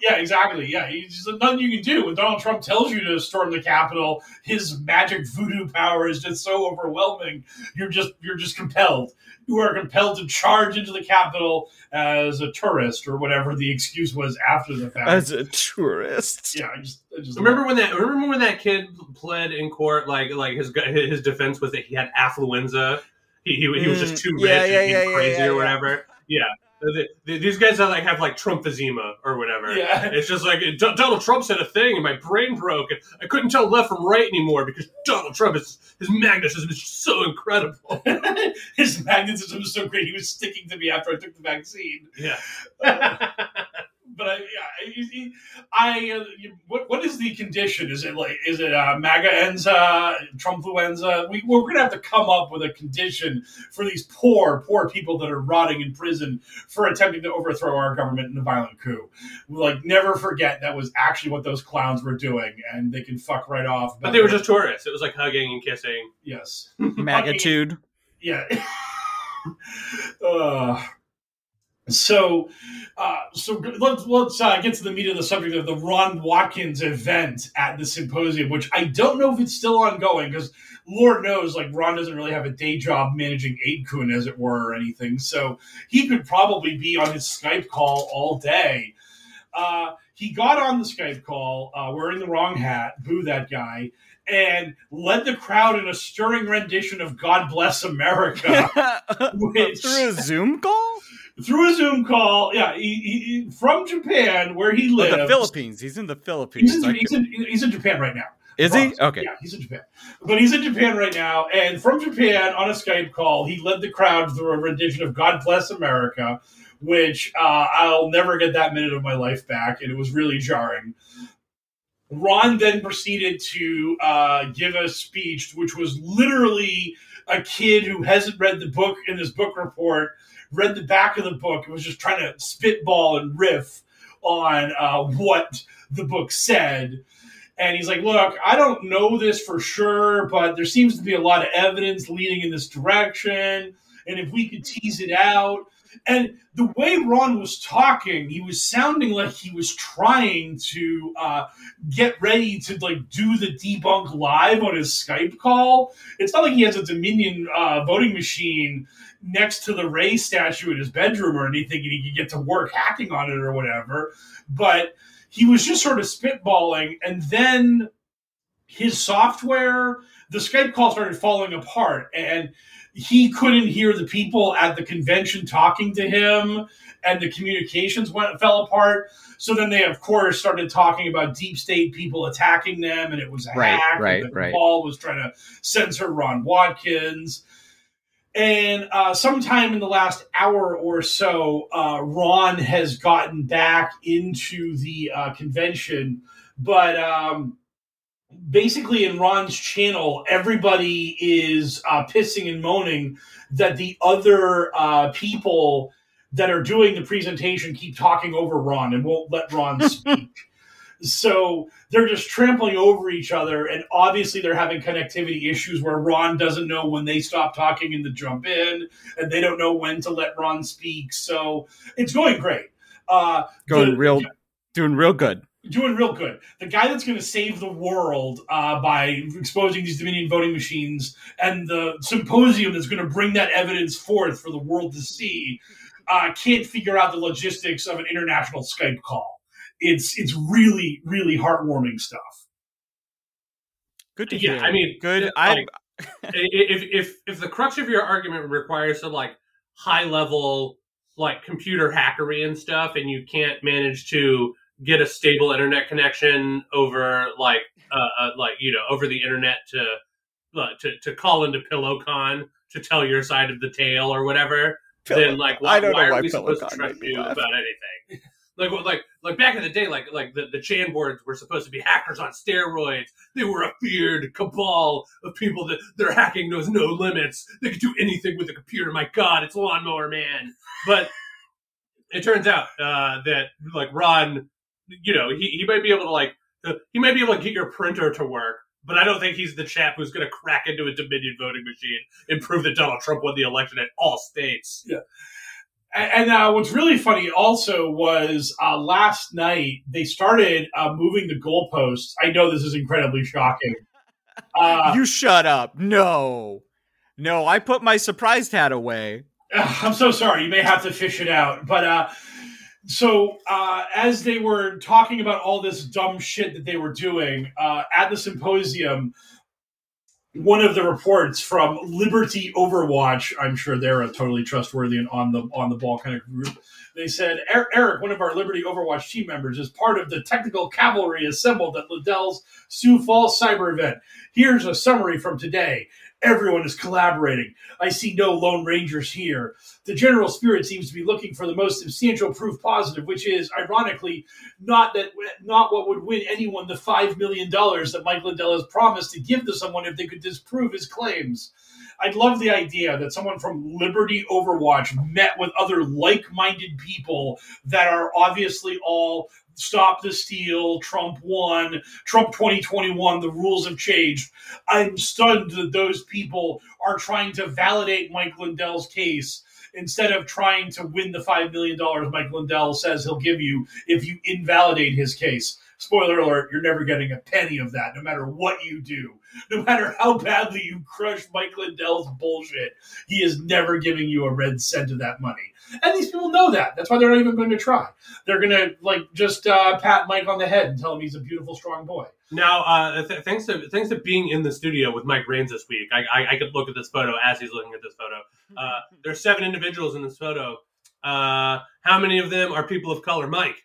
S1: Yeah, exactly. Yeah, he's nothing you can do. When Donald Trump tells you to storm the Capitol, his magic voodoo power is just so overwhelming. You're just you're just compelled. You are compelled to charge into the Capitol as a tourist or whatever the excuse was after the fact.
S2: As a tourist.
S1: yeah, I just, I just
S3: Remember when that? Remember when that kid pled in court? Like, like his his defense was that he had affluenza. He, he, he was just
S2: Mm,
S3: too rich
S2: yeah,
S3: and
S2: yeah,
S3: being
S2: yeah, yeah,
S3: crazy
S2: yeah,
S3: or whatever. Yeah, The- the- these guys are like have like Trumpphysema or whatever.
S1: Yeah.
S3: It's just like D- Donald Trump said a thing and my brain broke and I couldn't tell left from right anymore because Donald Trump is his magnetism is so incredible.
S1: His magnetism is so great. He was sticking to me after I took the vaccine.
S3: Yeah.
S1: but I, yeah, he- he- I, uh, you- what, what is the condition? Is it like, is it uh, MAGA-enza, Trumpfluenza? We, we're going to have to come up with a condition for these poor, poor people that are rotting in prison for attempting to overthrow our government in a violent coup. Like, never forget that was actually what those clowns were doing, and they can fuck right off.
S3: But they were just tourists. It was like hugging and kissing.
S1: yes,
S2: Magnitude.
S1: yeah. uh, so, uh, so let's let's uh, get to the meat of the subject of the Ron Watkins event at the symposium, which I don't know if it's still ongoing because Lord knows, like Ron doesn't really have a day job managing 8kun, as it were, or anything. So he could probably be on his Skype call all day. Uh, he got on the Skype call uh, wearing the wrong hat, boo that guy, and led the crowd in a stirring rendition of God Bless America Which-
S2: Through a Zoom call?
S1: Through a Zoom call. Yeah, he, he, from Japan, where he
S2: Oh,
S1: lives.
S2: the Philippines. He's in the Philippines.
S1: He's in, he's, in, he's in Japan right now.
S2: is he? Okay.
S1: Yeah, he's in Japan. But he's in Japan right now. And from Japan, on a Skype call, he led the crowd through a rendition of God Bless America, which uh, I'll never get that minute of my life back. And it was really jarring. Ron then proceeded to uh, give a speech, which was literally a kid who hasn't read the book in this book report, read the back of the book, and was just trying to spitball and riff on uh, what the book said. And he's like, Look, I don't know this for sure, but there seems to be a lot of evidence leading in this direction. And if we could tease it out. And the way Ron was talking, he was sounding like he was trying to uh, get ready to like do the debunk live on his Skype call. It's not like he has a Dominion uh, voting machine next to the Ray statue in his bedroom or anything, and he could get to work hacking on it or whatever. But he was just sort of spitballing, and then his software, the Skype call started falling apart, and he couldn't hear the people at the convention talking to him, and the communications went fell apart. So then they, of course, started talking about deep state people attacking them, and it was a
S2: Right,
S1: hack.
S2: right,
S1: and
S2: right.
S1: Paul was trying to censor Ron Watkins. And uh, sometime in the last hour or so, uh, Ron has gotten back into the uh, convention. But um, basically, in Ron's channel, everybody is uh, pissing and moaning that the other uh, people that are doing the presentation keep talking over Ron and won't let Ron speak. So they're just trampling over each other, and obviously they're having connectivity issues where Ron doesn't know when they stop talking and to jump in, and they don't know when to let Ron speak. So it's going great. Uh,
S2: Going
S1: the-
S2: real, doing real good.
S1: doing real good. The guy that's going to save the world uh, by exposing these Dominion voting machines and the symposium that's going to bring that evidence forth for the world to see uh, can't figure out the logistics of an international Skype call. It's it's really really heartwarming stuff.
S2: Good to
S3: Yeah,
S2: hear.
S3: I mean,
S2: good.
S3: it-
S2: I
S3: like- if if if the crux of your argument requires some like high level like computer hackery and stuff, and you can't manage to get a stable internet connection over like uh, uh like you know over the internet to uh, to to call into PillowCon to tell your side of the tale or whatever, then like why,
S2: I don't know
S3: why are
S2: why
S3: we supposed to
S2: PillowCon
S3: trust you about anything? Like, like, like back in the day, like, like the, the Chan boards were supposed to be hackers on steroids. They were a feared cabal of people that their hacking knows no limits. They could do anything with a computer. My God, it's Lawnmower Man. But it turns out uh, that like Ron, you know, he, he might be able to like uh, he might be able to get your printer to work. But I don't think he's the chap who's going to crack into a Dominion voting machine and prove that Donald Trump won the election at all states.
S1: And, and uh, what's really funny also was uh, last night they started uh, moving the goalposts. I know this is incredibly shocking. Uh,
S2: you shut up. No, no. I put my surprised hat away.
S1: I'm so sorry. You may have to fish it out. But uh, so uh, as they were talking about all this dumb shit that they were doing uh, at the symposium, one of the reports from Liberty Overwatch, I'm sure they're a totally trustworthy and on the on the ball kind of group. They said "Er- Eric, one of our Liberty Overwatch team members, is part of the technical cavalry assembled at Lindell's Sioux Falls cyber event. Here's a summary from today. Everyone is collaborating. I see no Lone Rangers here. The general spirit seems to be looking for the most substantial proof positive, which is, ironically, not that not what would win anyone the five million dollars that Mike Lindell has promised to give to someone if they could disprove his claims. I'd love the idea that someone from Liberty Overwatch met with other like-minded people that are obviously all stop the steal, Trump won, Trump 2021, the rules have changed. I'm stunned that those people are trying to validate Mike Lindell's case instead of trying to win the $5 million Mike Lindell says he'll give you if you invalidate his case. Spoiler alert, you're never getting a penny of that, no matter what you do. No matter how badly you crush Mike Lindell's bullshit, he is never giving you a red cent of that money. And these people know that. That's why they're not even going to try. They're going to like just uh, pat Mike on the head and tell him he's a beautiful, strong boy.
S3: Now, uh, th- thanks to thanks to being in the studio with Mike Rains this week, I, I, I could look at this photo as he's looking at this photo. Uh, there's seven individuals in this photo. Uh, how many of them are people of color, Mike?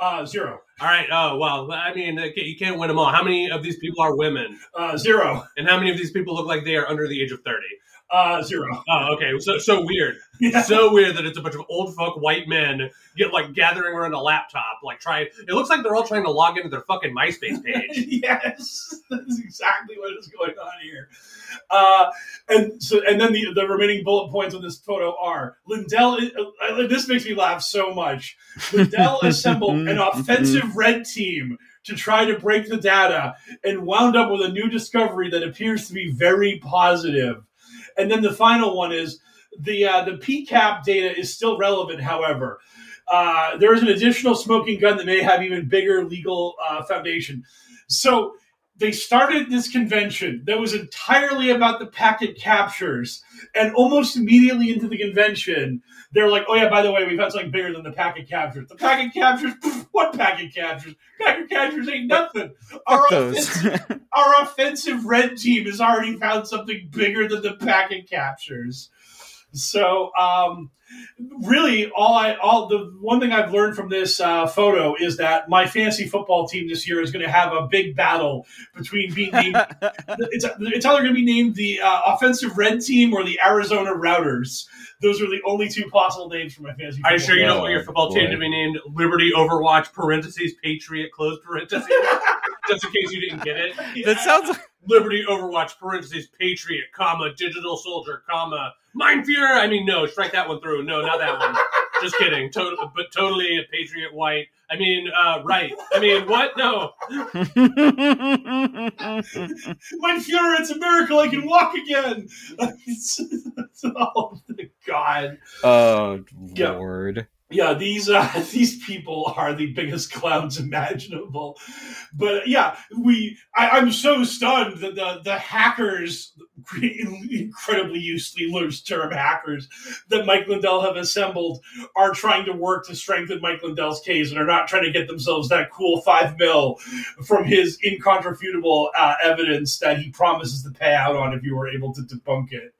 S1: Uh, zero.
S3: All right. Oh well, I mean, uh, you can't win them all. How many of these people are women?
S1: Uh, zero.
S3: And how many of these people look like they are under the age of thirty?
S1: Uh, zero.
S3: Oh, okay. So so weird.
S1: Yeah.
S3: So weird that it's a bunch of old fuck white men get like gathering around a laptop, like trying. It looks like they're all trying to log into their fucking MySpace page.
S1: yes, that's exactly what is going on here. Uh, and so, and then the, the remaining bullet points on this photo are Lindell. Uh, this makes me laugh so much. Lindell assembled an offensive red team to try to break the data and wound up with a new discovery that appears to be very positive. And then the final one is the uh, the PCAP data is still relevant, however. Uh, there is an additional smoking gun that may have even bigger legal uh, foundation. So they started this convention that was entirely about the packet captures, and almost immediately into the convention, they're like, "Oh yeah, by the way, we've had something bigger than the packet captures. The packet captures, pff, what packet captures? Packet captures ain't nothing. Our offensive, our offensive red team has already found something bigger than the packet captures." So, um, really, all I all the one thing I've learned from this uh, photo is that my fantasy football team this year is going to have a big battle between being named. it's it's either going to be named the uh, offensive red team or the Arizona Routers. Those are the only two possible names for my fantasy.
S3: Are you
S1: football
S3: sure you don't want your football team to be named Liberty Overwatch parentheses Patriot close parentheses? Just in case you didn't get it.
S2: That sounds like
S3: Liberty Overwatch parentheses Patriot, comma Digital Soldier, comma Mind Fuhrer. I mean, no, strike that one through. No, not that one. Just kidding. Total, but totally a Patriot white. I mean, uh, right. I mean, what? No.
S1: My Fuhrer, it's a miracle I can walk again. Oh my god.
S2: oh
S1: Yeah.
S2: lord.
S1: Yeah, these uh, these people are the biggest clowns imaginable. But yeah, we I, I'm so stunned that the the hackers, incredibly useless term hackers, that Mike Lindell have assembled are trying to work to strengthen Mike Lindell's case and are not trying to get themselves that cool five mil from his incontrovertible uh, evidence that he promises to pay out on if you were able to debunk it.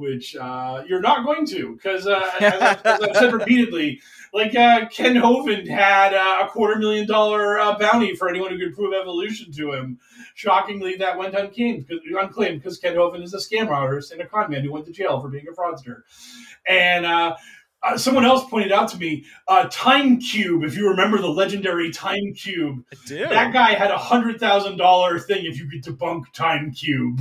S1: Which uh, you're not going to, because uh, as, I've- as I've said repeatedly, like uh, Kent Hovind had uh, a quarter million dollar uh, bounty for anyone who could prove evolution to him. Shockingly, that went unclaimed because, Kent Hovind is a scam artist and a con man who went to jail for being a fraudster. And uh, uh, someone else pointed out to me, uh, Time Cube. If you remember the legendary Time Cube, that guy had a hundred thousand dollar thing if you could debunk Time Cube,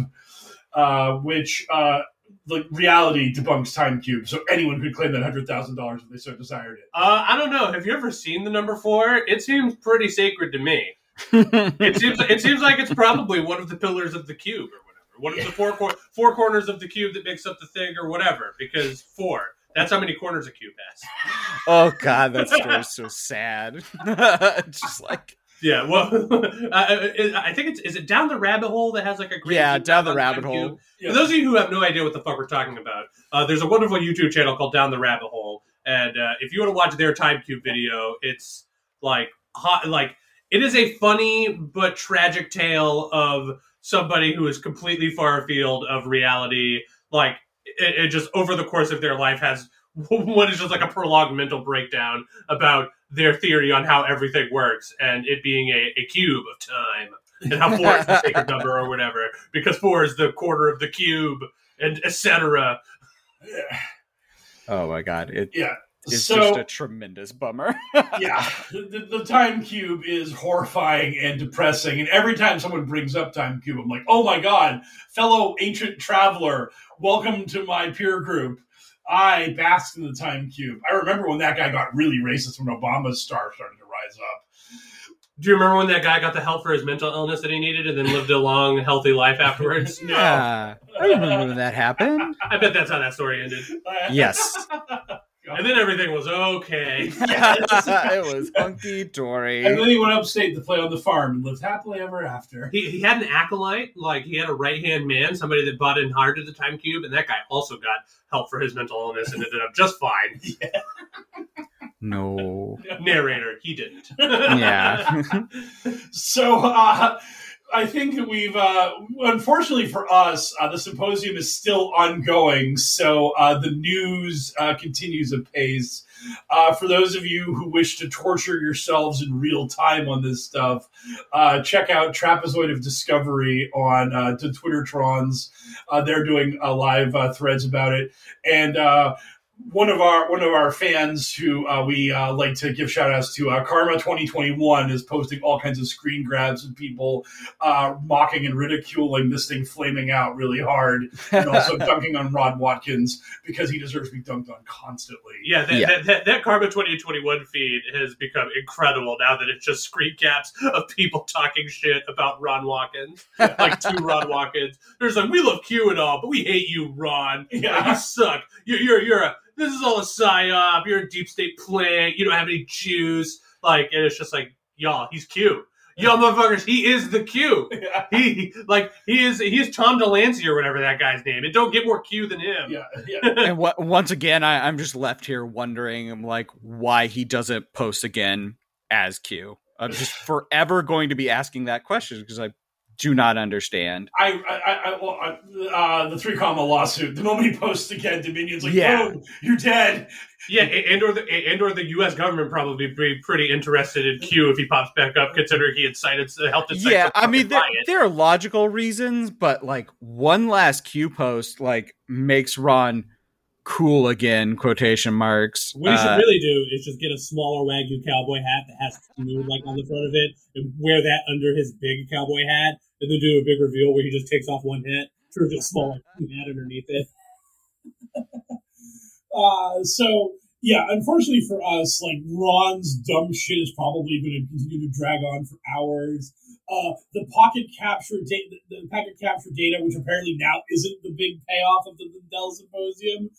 S1: uh, which uh, the reality debunks Time Cube, so anyone could claim that hundred thousand dollars if they so desired it.
S3: Uh, I don't know. Have you ever seen the number four? It seems pretty sacred to me. It seems it seems like it's probably one of the pillars of the cube or whatever. One of the four cor- four corners of the cube that makes up the thing or whatever. Because four. That's how many corners a cube has.
S2: Oh god, that story's so sad. Just like
S3: Yeah, well, uh, I think it's is it down the rabbit hole that has like a great
S2: yeah, down the rabbit
S3: Cube?
S2: hole.
S1: Yeah.
S3: For those of you who have no idea what the fuck we're talking about, uh, there's a wonderful YouTube channel called Down the Rabbit Hole, and uh, if you want to watch their Time Cube video, it's like hot, like it is a funny but tragic tale of somebody who is completely far afield of reality, like it, it just over the course of their life has what is just like a prolonged mental breakdown about their theory on how everything works and it being a, a cube of time and how four is the sacred number or whatever because four is the quarter of the cube and etc.
S2: Oh my god, it
S1: Yeah.
S2: is
S1: so
S2: just a tremendous bummer.
S1: yeah, the, the time cube is horrifying and depressing. And every time someone brings up time cube, I'm like, oh my god, fellow ancient traveler, welcome to my peer group. I bask in the time cube. I remember when that guy got really racist when Obama's star started to rise up.
S3: Do you remember when that guy got the help for his mental illness that he needed and then lived a long, healthy life afterwards?
S2: yeah, I remember when that happened.
S3: I bet that's how that story ended.
S2: Yes,
S3: And then everything was okay.
S2: it was hunky dory.
S1: And then he went upstate to play on the farm and lived happily ever after.
S3: He, he had an acolyte, like he had a right hand man, somebody that bought in hard to the time cube, and that guy also got help for his mental illness and ended up just fine.
S2: No,
S3: Narrator, he didn't.
S2: yeah,
S1: So uh, I think that we've, uh, unfortunately for us, uh, the symposium is still ongoing. So uh, the news uh, continues apace. Uh, for those of you who wish to torture yourselves in real time on this stuff, uh, check out Trapezoid of Discovery on the Twittertrons. Uh, they're doing live threads about it, and one of our one of our fans who uh, we uh, like to give shout outs to uh, karma 2021 is posting all kinds of screen grabs of people uh, mocking and ridiculing this thing flaming out really hard and also dunking on Ron Watkins because he deserves to be dunked on constantly
S3: Yeah, that,
S2: Yeah.
S3: That, that, that Karma 2021 feed has become incredible now that it's just screen caps of people talking shit about Ron Watkins. Like two Ron Watkins. There's like, we love Q and all, but we hate you, Ron. Like,
S1: Yeah.
S3: you suck. You're, you're, you're a, this is all a psyop. You're a deep state plant. You don't have any juice. Like, and it's just like, y'all, he's Q. Y'all motherfuckers, he is the Q. He, like, he is, he is Tom Delancey or whatever that guy's name. It don't get more Q than him.
S1: yeah yeah
S2: and what, once again, I, I'm just left here wondering, I'm like, why he doesn't post again as Q. I'm just forever going to be asking that question because I do not understand.
S1: I, I, I, well, I uh, the three comma lawsuit. The moment he posts again, Dominion's like,
S2: Yeah.
S1: boom, you're dead.
S3: Yeah, and or the and or the U.S. government probably be pretty interested in Q if he pops back up, considering he incited helped incite
S2: yeah, I mean there, there are logical reasons, but like one last Q post like makes Ron cool again quotation marks.
S5: What you should
S2: Uh,
S5: really do is just get a smaller Wagyu cowboy hat that has Q like on the front of it, and wear that under his big cowboy hat, and then do a big reveal where he just takes off one hat to reveal smaller hat underneath it. uh, so yeah, unfortunately for us, like Ron's dumb shit is probably going to continue to drag on for hours. Uh, the pocket capture data, the packet capture data, which apparently now isn't the big payoff of the Lindell Symposium,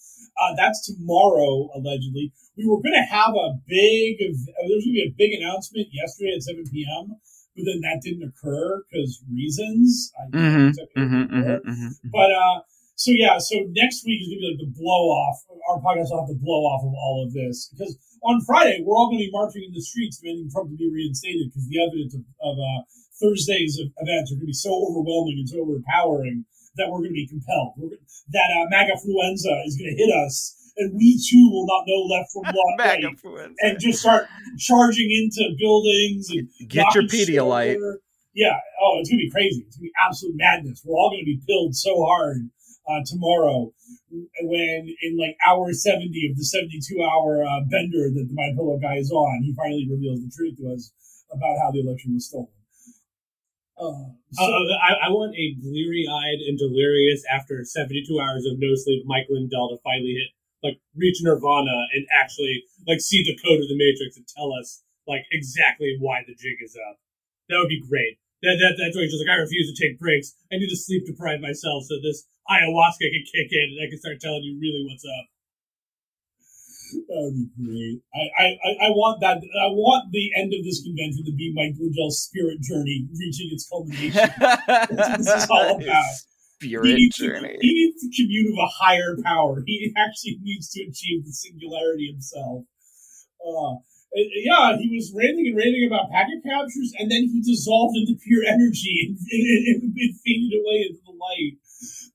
S5: uh, that's tomorrow allegedly. We were going to have a big, there's going to be a big announcement yesterday at 7 p.m., but then that didn't occur because reasons. I
S2: mhm,
S5: took it
S2: mhm,
S5: before.
S2: mhm, mhm.
S5: But uh, so yeah, so next week is gonna be like the blow off. Our podcast will have the blow off of all of this because on Friday we're all gonna be marching in the streets demanding Trump to be reinstated because the evidence of, of uh, Thursday's events are gonna be so overwhelming and so overpowering that we're gonna be compelled. Gonna- that uh, MAGAfluenza is gonna hit us, and we too will not know left from right,
S2: Megafluenza.
S5: and just start charging into buildings and
S2: Get your
S5: knocking
S2: Pedialyte.
S5: over. Yeah. Oh, it's gonna be crazy. It's gonna be absolute madness. We're all gonna be pilled so hard uh, tomorrow when in like hour seventy of the seventy-two hour uh, bender that the My Pillow guy is on, he finally reveals the truth to us about how the election was stolen. Uh, so,
S6: Uh, I, I want a bleary-eyed and delirious after 72 hours of no sleep Mike Lindell to finally hit like reach nirvana and actually like see the code of the matrix and tell us like exactly why the jig is up. That would be great. That, that that's why he's just like I refuse to take breaks. I need to sleep deprive myself so this ayahuasca can kick in and I can start telling you really what's up.
S5: That would be great. I, I, I- I want that. I want the end of this convention to be Mike Lindell's spirit journey reaching its culmination. That's what this is all about. He
S2: Spirit
S5: needs, to,
S2: journey.
S5: he needs to commune with a higher power. He actually needs to achieve the singularity himself. Uh, yeah, he was ranting and raving about packet captures, and then he dissolved into pure energy and, and, and, and faded away into the light.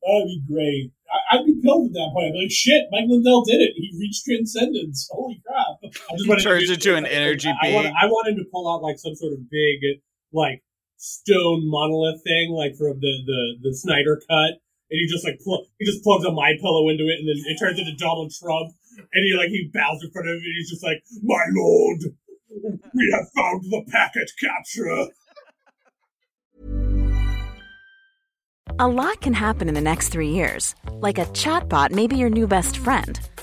S5: That'd be great. I, would be pilled at that point. I'd be like, shit, Mike Lindell did it. He reached transcendence. Holy crap.
S2: I just turns into an energy
S6: I,
S2: being.
S6: I, want, I want him to pull out like some sort of big, like, stone monolith thing, like from the, the, the Snyder cut. And he just like pl- he just plugs a my pillow into it, and then it turns into Donald Trump. And he like he bows in front of it, and he's just like, "My lord, we have found the packet capture."
S7: A lot can happen in the next three years. Like a chatbot may be your new best friend.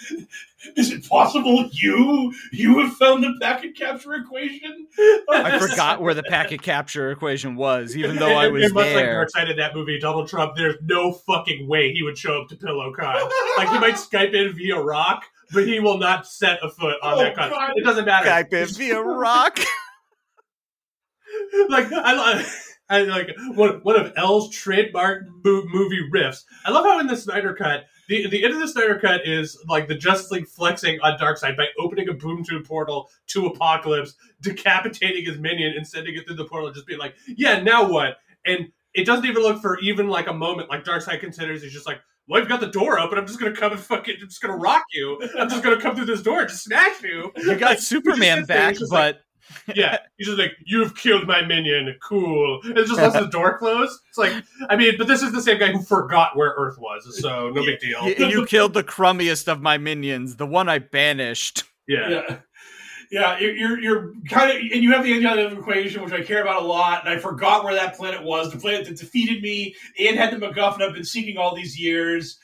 S1: Is it possible you you have found the packet capture equation?
S2: I forgot where the packet capture equation was, even though I was
S3: it, it must
S2: there.
S3: Like Dark that movie, Donald Trump. There's no fucking way he would show up to PillowCon. like he might Skype in via Rock, but he will not set a foot on
S1: Oh,
S3: that con.
S1: God.
S3: It doesn't matter.
S2: Skype in via rock.
S3: like I, love- I like one one of L's trademark movie riffs. I love how in the Snyder cut, the the end of the Snyder cut is like the Justice League flexing on Darkseid by opening a boom tube portal to Apocalypse, decapitating his minion and sending it through the portal, and just being like, "Yeah, now what?" And it doesn't even look for even like a moment like Darkseid considers. He's just like. Well, I've got the door open. I'm just gonna come and fucking, I'm just gonna rock you. I'm just gonna come through this door and just smash you.
S2: You got Superman back,
S3: just like,
S2: but
S3: yeah, he's just like, "You've killed my minion." Cool. And it just lets the door close. It's like, I mean, but this is the same guy who forgot where Earth was, so no big deal.
S2: you, you killed the crummiest of my minions, the one I banished.
S3: Yeah.
S1: Yeah. Yeah, you're, you're, you're kind of, and you have the identity equation, which I care about a lot, and I forgot where that planet was. The planet that defeated me and had the MacGuffin I've been seeking all these years.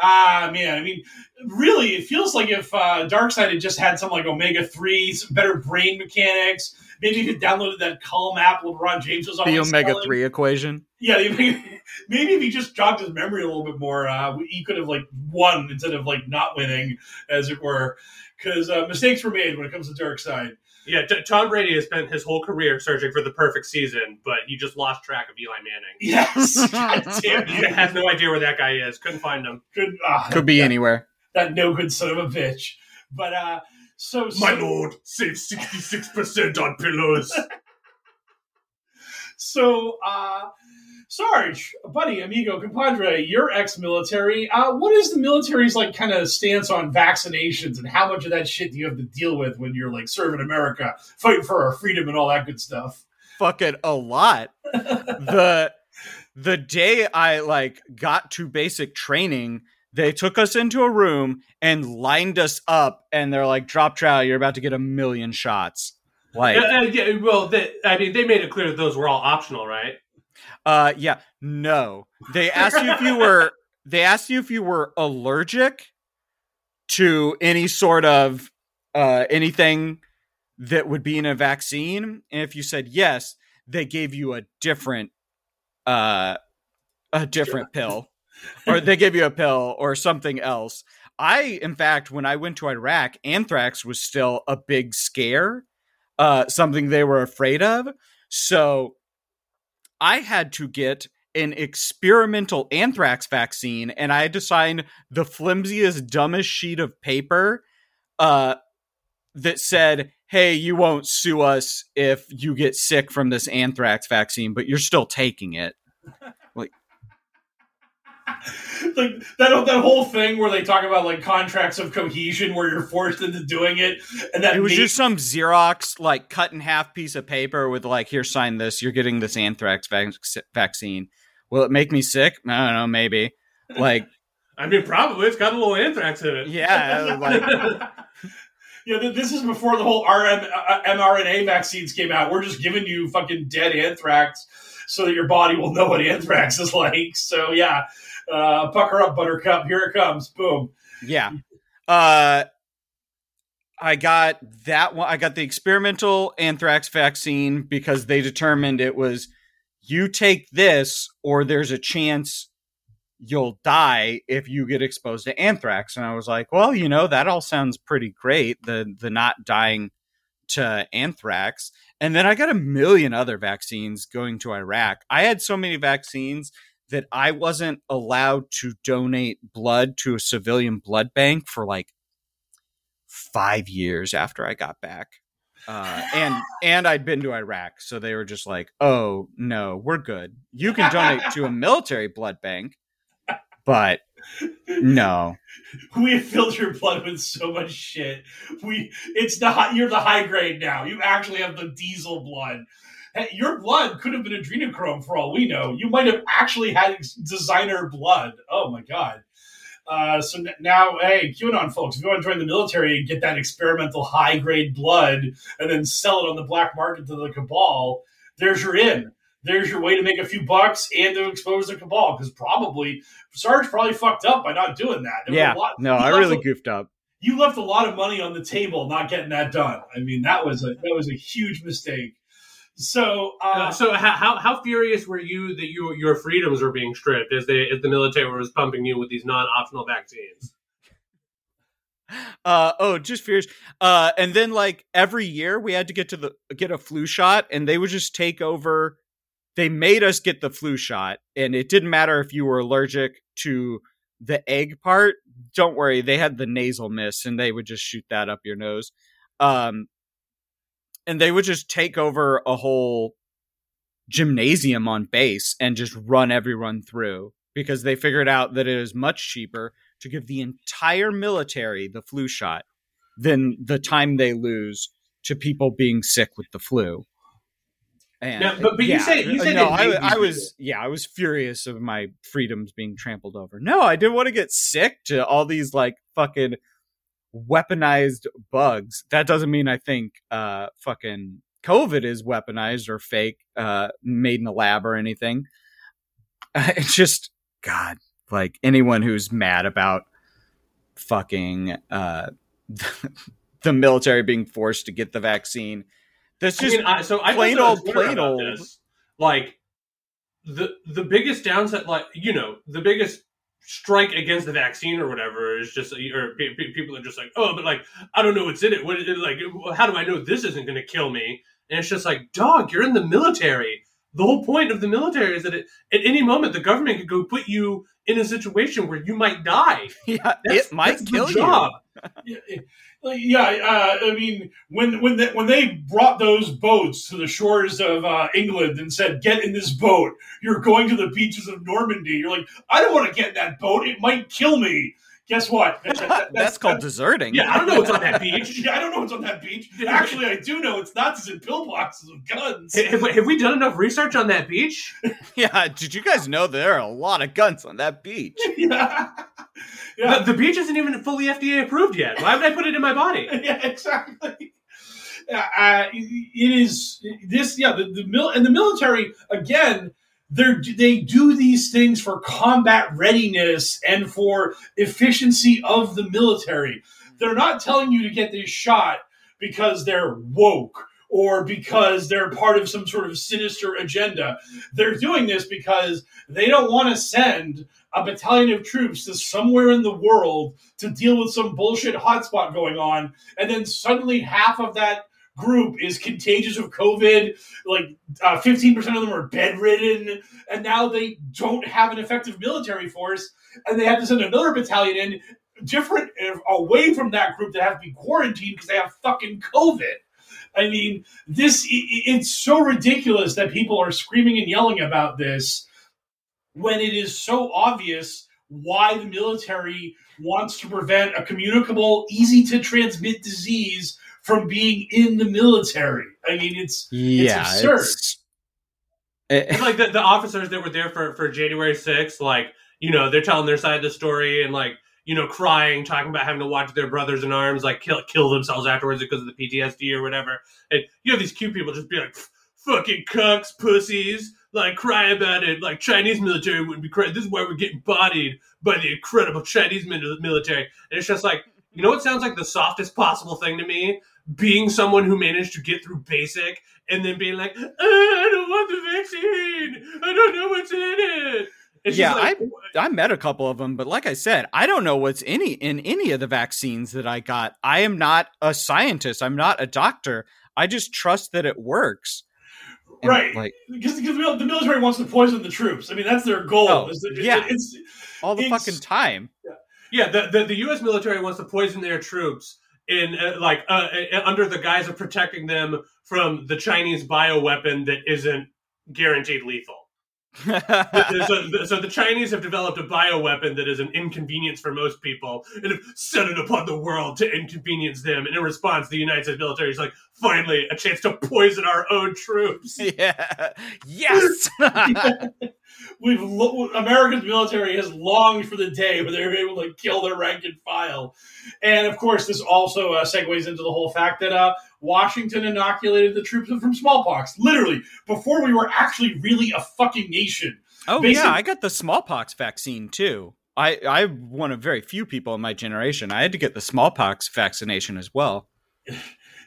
S1: Ah, man, I mean, really, it feels like if uh, Darkseid had just had some like omega 3s, better brain mechanics, maybe if he downloaded that Calm app LeBron James was
S2: on
S1: The
S2: omega
S1: selling.
S2: 3 equation.
S1: Yeah, the maybe if he just jogged his memory a little bit more, uh, he could have like won instead of like not winning, as it were. Because uh, mistakes were made when it comes to Darkseid.
S3: Yeah, T- Tom Brady has spent his whole career searching for the perfect season, but he just lost track of Eli Manning.
S1: Yes, God damn
S3: He
S1: you.
S3: has no idea where that guy is. Couldn't find him.
S1: Good, ah,
S2: Could be anywhere.
S1: that no good son of a bitch. But uh, so, so
S3: My lord, save sixty six percent on pillows.
S1: So, uh, Sarge, buddy, amigo, compadre, you're ex-military. Uh, what is the military's like kind of stance on vaccinations, and how much of that shit do you have to deal with when you're like serving America, fighting for our freedom, and all that good stuff?
S2: Fucking a lot. the the day I like got to basic training, they took us into a room and lined us up, and they're like, "Drop trow, you're about to get a million shots." Like,
S3: yeah, uh, yeah, well, they, I mean, they made it clear that those were all optional, right?
S2: Uh, yeah, no. They asked you if you were. They asked you if you were allergic to any sort of uh, anything that would be in a vaccine, and if you said yes, they gave you a different, uh, a different pill, or they gave you a pill or something else. I, in fact, when I went to Iraq, anthrax was still a big scare, uh, something they were afraid of. So I had to get an experimental anthrax vaccine, and I had to sign the flimsiest, dumbest sheet of paper uh, that said, Hey, you won't sue us if you get sick from this anthrax vaccine, but you're still taking it. Like,
S1: that that whole thing where they talk about like contracts of cohesion where you're forced into doing it and that
S2: It was
S1: made-
S2: just some Xerox like cut in half piece of paper with like, here, sign this. You're getting this anthrax vac- vaccine. Will it make me sick? I don't know, maybe. Like,
S3: I mean, probably it's got a little anthrax in it.
S2: yeah, like
S1: this is before the whole RM, uh, mRNA vaccines came out. We're just giving you fucking dead anthrax so that your body will know what anthrax is like. So yeah, uh, pucker up, Buttercup. Here it comes. Boom.
S2: yeah. Uh, I got that one. I got the experimental anthrax vaccine because they determined it was you take this or there's a chance you'll die if you get exposed to anthrax. And I was like, well, you know, that all sounds pretty great. The the not dying to anthrax. And then I got a million other vaccines going to Iraq. I had so many vaccines that I wasn't allowed to donate blood to a civilian blood bank for like five years after I got back. Uh, and and I'd been to Iraq, so they were just like, "Oh no, we're good. You can donate to a military blood bank, but no."
S1: We have filled your blood with so much shit. We it's the you're the high grade now. You actually have the diesel blood. Hey, your blood could have been adrenochrome for all we know. You might have actually had designer blood. Oh my god. Uh, so n- now, hey, QAnon folks, if you want to join the military and get that experimental high grade blood and then sell it on the black market to the cabal, there's your in. There's your way to make a few bucks and to expose the cabal because probably Sarge probably fucked up by not doing that. There
S2: Yeah,
S1: lot-
S2: no, I really
S1: a-
S2: goofed up.
S1: you left a lot of money on the table not getting that done. I mean, that was a that was a huge mistake. So, uh,
S3: Uh, so how, how how furious were you that you, your freedoms were being stripped as they as the military was pumping you with these non optional vaccines?
S2: Uh oh, just fierce. Uh, and then like every year we had to get to the get a flu shot, and they would just take over. They made us get the flu shot, and it didn't matter if you were allergic to the egg part. Don't worry, they had the nasal mist, and they would just shoot that up your nose. Um, and they would just take over a whole gymnasium on base and just run everyone through because they figured out that it is much cheaper to give the entire military the flu shot than the time they lose to people being sick with the flu. And
S3: Now, but- but you said you uh, say
S2: no, I, I was yeah, I was furious of my freedoms being trampled over. No, I didn't want to get sick to all these like fucking weaponized bugs. That doesn't mean I think uh fucking COVID is weaponized or fake, uh made in a lab or anything. It's just God, like anyone who's mad about fucking uh the military being forced to get the vaccine. That's just
S3: I mean, I, so I
S2: plain old, plain old.
S3: this. Like the the biggest downside, like you know, the biggest strike against the vaccine or whatever is just or pe- pe- people are just like, oh, but like I don't know what's in it. What is it like? How do I know this isn't going to kill me? And it's just like, dog, you're in the military. The whole point of the military is that it, at any moment the government could go put you in a situation where you might die.
S2: yeah,
S3: That's-
S2: it might kill you.
S1: yeah uh, I mean, when when they, when they brought those boats to the shores of uh, England and said, "Get in this boat. You're going to the beaches of Normandy." You're like, "I don't want to get in that boat. It might kill me." Guess what? That- that-
S2: That's called deserting.
S3: Yeah, I don't know what's on that beach.
S1: Yeah, I don't know what's on that beach. Actually, I do know it's Nazis in pillboxes of guns.
S3: Have, have we done enough research on that beach?
S2: Yeah, did you guys know there are a lot of guns on that beach?
S1: yeah. Yeah.
S3: The, the beach isn't even fully FDA approved yet. Why would I put it in my body?
S1: yeah, exactly. Uh, it is this, yeah. The, the mil- and the military again. They they do these things for combat readiness and for efficiency of the military. They're not telling you to get this shot because they're woke or because they're part of some sort of sinister agenda. They're doing this because they don't want to send a battalion of troops to somewhere in the world to deal with some bullshit hotspot going on, and then suddenly half of that group is contagious of COVID. Like uh, fifteen percent of them are bedridden, and now they don't have an effective military force, and they have to send another battalion in, different away from that group that have to be quarantined because they have fucking COVID. I mean, this it's so ridiculous that people are screaming and yelling about this when it is so obvious why the military wants to prevent a communicable, easy to transmit disease from being in the military. I mean, it's
S2: Yeah,
S1: it's absurd.
S2: it's- it-
S3: It's like the, the officers that were there for, for January 6th, like, you know, they're telling their side of the story and, like, you know, crying, talking about having to watch their brothers in arms, like, kill, kill themselves afterwards because of the PTSD or whatever. And you have these cute people just be like, fucking cucks, pussies, like, cry about it. Like, Chinese military wouldn't be crying. This is why we're getting bodied by the incredible Chinese military. And it's just like, you know what sounds like the softest possible thing to me? Being someone who managed to get through basic and then being like, "Uh, I don't want the vaccine. I don't know what's in it. It's
S2: yeah,
S3: like,
S2: I I met a couple of them, but like I said, I don't know what's any in any of the vaccines that I got. I am not a scientist. I'm not a doctor. I just trust that it works. And,
S1: right.
S2: Like
S1: because, the military wants to poison the troops. I mean, that's their goal.
S2: Oh,
S1: is that- it's-
S2: yeah.
S1: it's,
S2: all the fucking time.
S3: yeah, the, the, the U.S. military wants to poison their troops in uh, like uh, uh, under the guise of protecting them from the Chinese bioweapon that isn't guaranteed lethal. So, so the Chinese have developed a bioweapon that is an inconvenience for most people and have set it upon the world to inconvenience them. And in response, the United States military is like, finally, a chance to poison our own troops.
S2: yeah. Yes.
S1: we've lo- America's military has longed for the day where they're able to kill their rank and file, and of course, this also uh, segues into the whole fact that uh, Washington inoculated the troops from smallpox, literally before we were actually really a fucking nation.
S2: oh
S1: Basic-
S2: yeah, I got the smallpox vaccine too. I I'm one of very few people in my generation. I had to get the smallpox vaccination as well.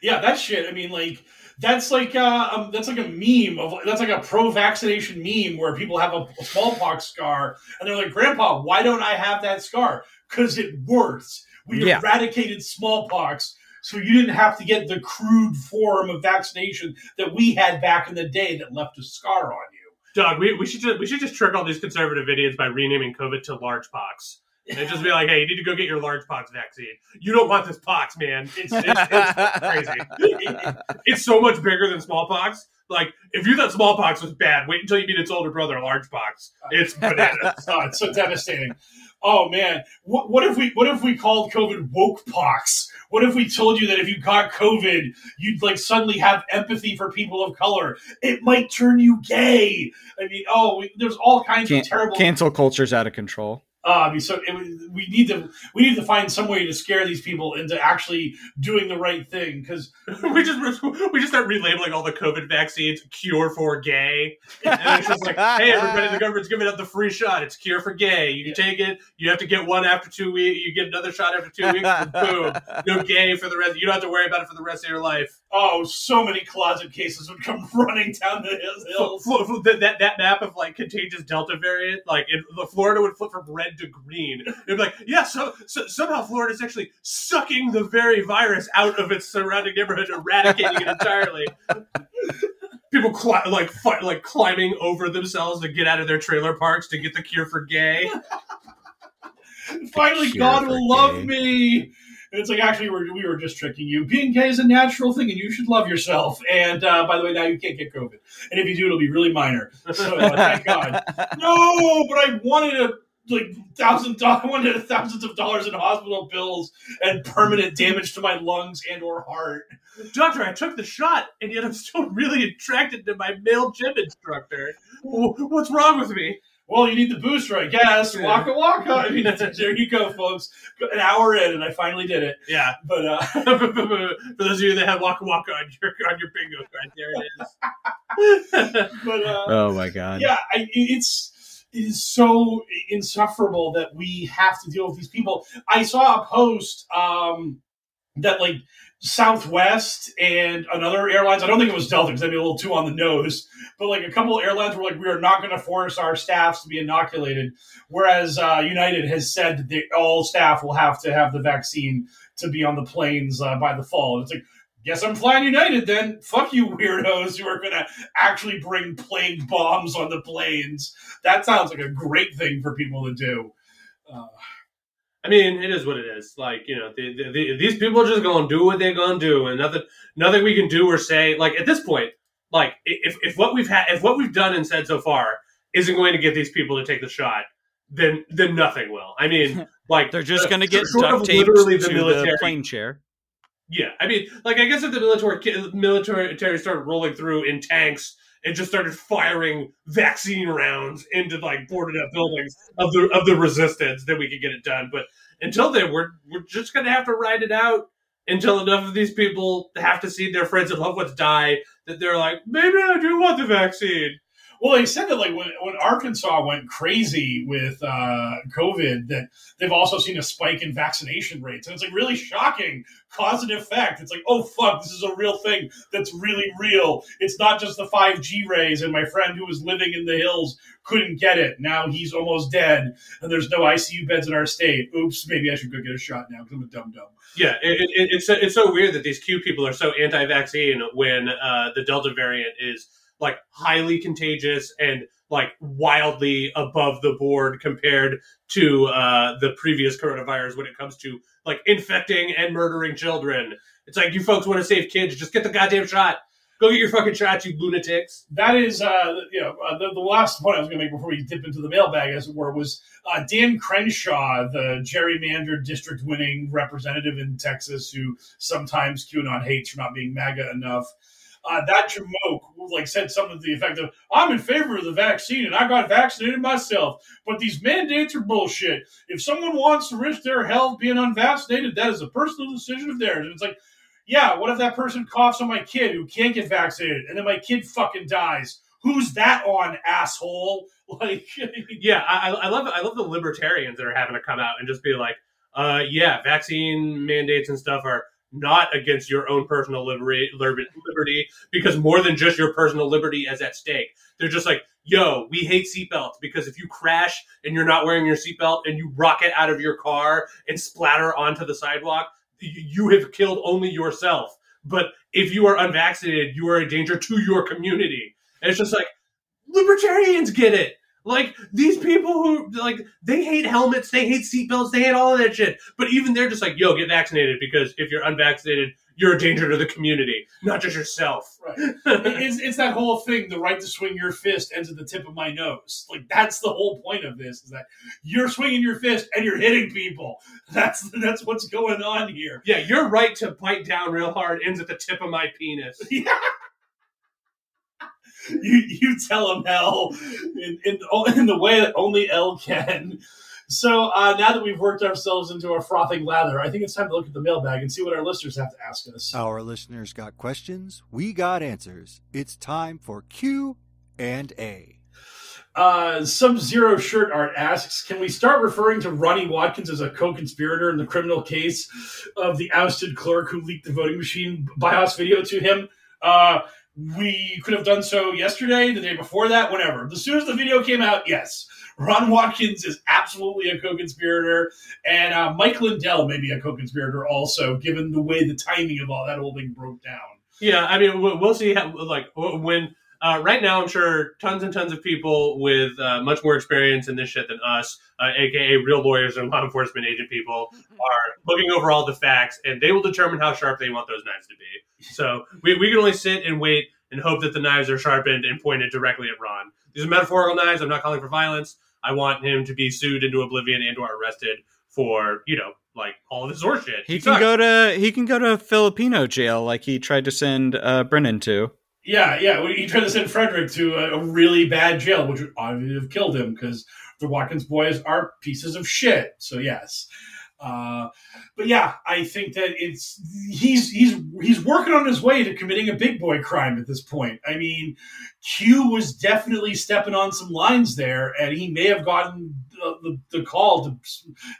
S1: Yeah, that shit. I mean, like that's like uh, um, that's like a meme of that's like a pro-vaccination meme where people have a, a smallpox scar and they're like, "Grandpa, why don't I have that scar? Because it works. We
S2: Yeah.
S1: eradicated smallpox." So you didn't have to get the crude form of vaccination that we had back in the day that left a scar on you.
S3: Doug, we, we should just, we should just trick all these conservative idiots by renaming COVID to large pox. And just be like, hey, you need to go get your large pox vaccine. You don't want this pox, man. It's, it's, it's crazy. It's so much bigger than smallpox. Like, if you thought smallpox was bad, wait until you meet its older brother, large pox. It's bananas.
S1: Oh, it's so devastating. Oh man, what, what if we what if we called COVID woke pox? What if we told you that if you got COVID, you'd like suddenly have empathy for people of color? It might turn you gay. I mean, oh, we, there's all kinds
S2: Can-
S1: of terrible.
S2: cancel culture's out of control.
S1: Uh, so it, we need to we need to find some way to scare these people into actually doing the right thing because
S3: we just we just start relabeling all the COVID vaccines cure for gay. And it's just like, hey, everybody, the government's giving out the free shot. It's cure for gay. You can take it. You have to get one after two weeks. You get another shot after two weeks. boom, no gay for the rest. You don't have to worry about it for the rest of your life.
S1: Oh, so many closet cases would come running down the hills.
S3: Fl- fl- that, that that map of like contagious Delta variant, like in, the Florida would flip from red to green. It'd be like, yeah, so, so somehow Florida's actually sucking the very virus out of its surrounding neighborhood, eradicating it entirely. People cli- like fi- like climbing over themselves to get out of their trailer parks to get the cure for gay.
S1: Finally, God
S2: for
S1: will love me. And it's like, actually, we're, we were just tricking you. Being gay is a natural thing, and you should love yourself. And uh, by the way, now you can't get COVID. And if you do, it'll be really minor. So uh, thank God. No, but I wanted a like thousand dollars. I wanted thousands of dollars in hospital bills and permanent damage to my lungs and or heart.
S3: Doctor, I took the shot, and yet I'm still really attracted to my male gym instructor. What's wrong with me?
S1: Well, you need the booster, I guess.
S3: Yeah.
S1: Waka waka. I mean, there you go, folks. An hour in, and I finally did it.
S3: Yeah.
S1: But uh,
S3: For those of you that have Waka Waka on your on your bingo card, there it is.
S1: but uh,
S2: Oh my god.
S1: yeah, I, it's it is so insufferable that we have to deal with these people. I saw a post um, that like Southwest and another airlines. I don't think it was Delta because that'd be a little too on the nose. But like a couple airlines were like, we are not going to force our staffs to be inoculated, whereas uh, United has said that they, all staff will have to have the vaccine to be on the planes uh, by the fall. And it's like. Guess I'm flying United then. Fuck you, weirdos who are going to actually bring plague bombs on the planes. That sounds like a great thing for people to do. Uh,
S3: I mean, it is what it is. Like you know, the, the, the, these people are just gonna do what they're gonna do, and nothing, nothing we can do or say. Like at this point, like if if what we've had, if what we've done and said so far isn't going to get these people to take the shot, then then nothing will. I mean, like
S2: They're just going to get duct taped
S3: literally
S2: to
S3: the military.
S2: the plane chair.
S3: Yeah, I mean, like I guess if the military military started rolling through in tanks and just started firing vaccine rounds into like boarded up buildings of the of the resistance, then we could get it done. But until then, we're we're just gonna have to ride it out until enough of these people have to see their friends and loved ones die that they're like, maybe I do want the vaccine.
S1: Well, they said that like when, when Arkansas went crazy with uh, COVID, that they've also seen a spike in vaccination rates, and it's like really shocking cause and effect. It's like, oh fuck, this is a real thing that's really real. It's not just the five G rays, and my friend who was living in the hills couldn't get it. Now he's almost dead, and there's no ICU beds in our state. Oops, maybe I should go get a shot now because I'm a dumb dumb.
S3: Yeah, it, it, it's it's so weird that these Q people are so anti-vaccine when uh, the Delta variant is like highly contagious and like wildly above the board compared to uh, the previous coronavirus when it comes to like infecting and murdering children. It's like you folks want to save kids, just get the goddamn shot. Go get your fucking shot, you lunatics.
S1: That is, uh, you know, uh, the, the last point I was going to make before we dip into the mailbag, as it were, was uh, Dan Crenshaw, the gerrymandered district winning representative in Texas, who sometimes QAnon hates for not being MAGA enough. Uh, that Jamoke like said something to the effect of, "I'm in favor of the vaccine and I got vaccinated myself, but these mandates are bullshit. If someone wants to risk their health being unvaccinated, that is a personal decision of theirs." And it's like, yeah, what if that person coughs on my kid who can't get vaccinated and then my kid fucking dies? Who's that on, asshole? Like,
S3: yeah, I, I love I love the libertarians that are having to come out and just be like, uh, yeah, vaccine mandates and stuff are not against your own personal liberty, liberty, because more than just your personal liberty is at stake. They're just like, yo, we hate seatbelts because if you crash and you're not wearing your seatbelt and you rocket out of your car and splatter onto the sidewalk, you have killed only yourself. But if you are unvaccinated, you are a danger to your community. And it's just like, libertarians get it. Like these people who like they hate helmets, they hate seatbelts, they hate all of that shit. But even they're just like, yo, get vaccinated because if you're unvaccinated, you're a danger to the community, not just yourself.
S1: Right. it's, it's that whole thing. The right to swing your fist ends at the tip of my nose. Like that's the whole point of this: is that you're swinging your fist and you're hitting people. That's that's what's going on here.
S3: Yeah, your right to bite down real hard ends at the tip of my penis.
S1: Yeah. you you tell him L in, in, in the way that only L can. So uh, now that we've worked ourselves into a frothing lather, I think it's time to look at the mailbag and see what our listeners have to ask us.
S4: Our listeners got questions, we got answers. It's time for Q and A.
S1: Uh, Sub Zero Shirt Art asks, can we start referring to Ronnie Watkins as a co-conspirator in the criminal case of the ousted clerk who leaked the voting machine BIOS video to him? Uh, we could have done so yesterday, the day before that, whenever. As soon as the video came out, yes, Ron Watkins is absolutely a co-conspirator, and uh, Mike Lindell may be a co-conspirator also, given the way the timing of all that whole thing broke down.
S3: Yeah, I mean, we'll see. How, like when uh, right now, I'm sure tons and tons of people with uh, much more experience in this shit than us, uh, aka real lawyers and law enforcement agent people, are looking over all the facts, and they will determine how sharp they want those knives to be. So we, we can only sit and wait and hope that the knives are sharpened and pointed directly at Ron. These are metaphorical knives. I'm not calling for violence. I want him to be sued into oblivion and or arrested for you know like all of this horseshit.
S2: He, he can go to he can go to Filipino jail like he tried to send uh, Brennan to.
S1: Yeah, yeah. He tried to send Frederick to a, a really bad jail, which would obviously have killed him because the Watkins boys are pieces of shit. So yes. Uh, but yeah, I think that it's he's he's he's working on his way to committing a big boy crime at this point. I mean, Q was definitely stepping on some lines there, and he may have gotten the, the, the, call to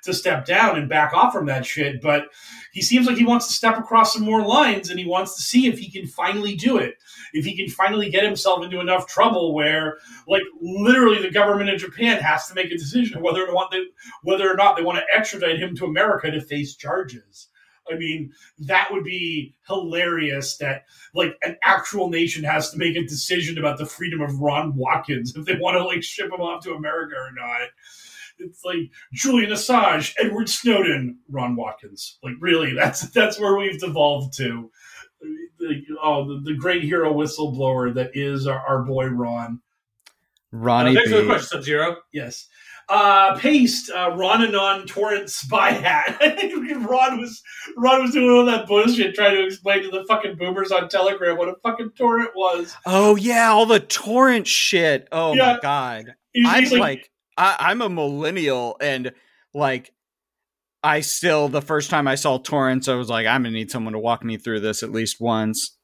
S1: to step down and back off from that shit. But he seems like he wants to step across some more lines, and he wants to see if he can finally do it. If he can finally get himself into enough trouble where, like, literally the government of Japan has to make a decision whether or not they, whether or not they want to extradite him to America to face charges. I mean, that would be hilarious that like an actual nation has to make a decision about the freedom of Ron Watkins if they want to like ship him off to America or not. It's like Julian Assange, Edward Snowden, Ron Watkins. Like really, that's that's where we've devolved to. The, oh, the, the great hero whistleblower that is our, our boy Ron.
S2: Ronnie
S3: Uh, thanks for the
S2: B.
S3: question, Sub Zero.
S1: Yes. Uh, paste uh, Ron Anon torrent spy hat. Ron was Ron was doing all that bullshit trying to explain to the fucking boomers on Telegram what a fucking torrent was.
S2: Oh yeah, all the torrent shit. Oh
S1: Yeah.
S2: my god.
S1: He's-
S2: I'm
S1: he's
S2: like, I, I'm a millennial and like I still the first time I saw torrents, I was like, I'm gonna need someone to walk me through this at least once.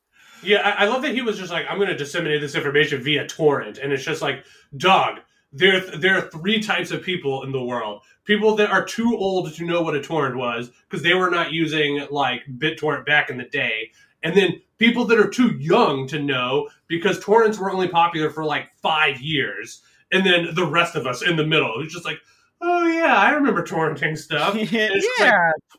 S3: Yeah, I, I love that he was just like, I'm to disseminate this information via torrent, and it's just like, dog. There, there are three types of people in the world: people that are too old to know what a torrent was because they were not using like BitTorrent back in the day, and then people that are too young to know because torrents were only popular for like five years, and then the rest of us in the middle. It's just like, oh yeah, I remember torrenting stuff. And it's just like,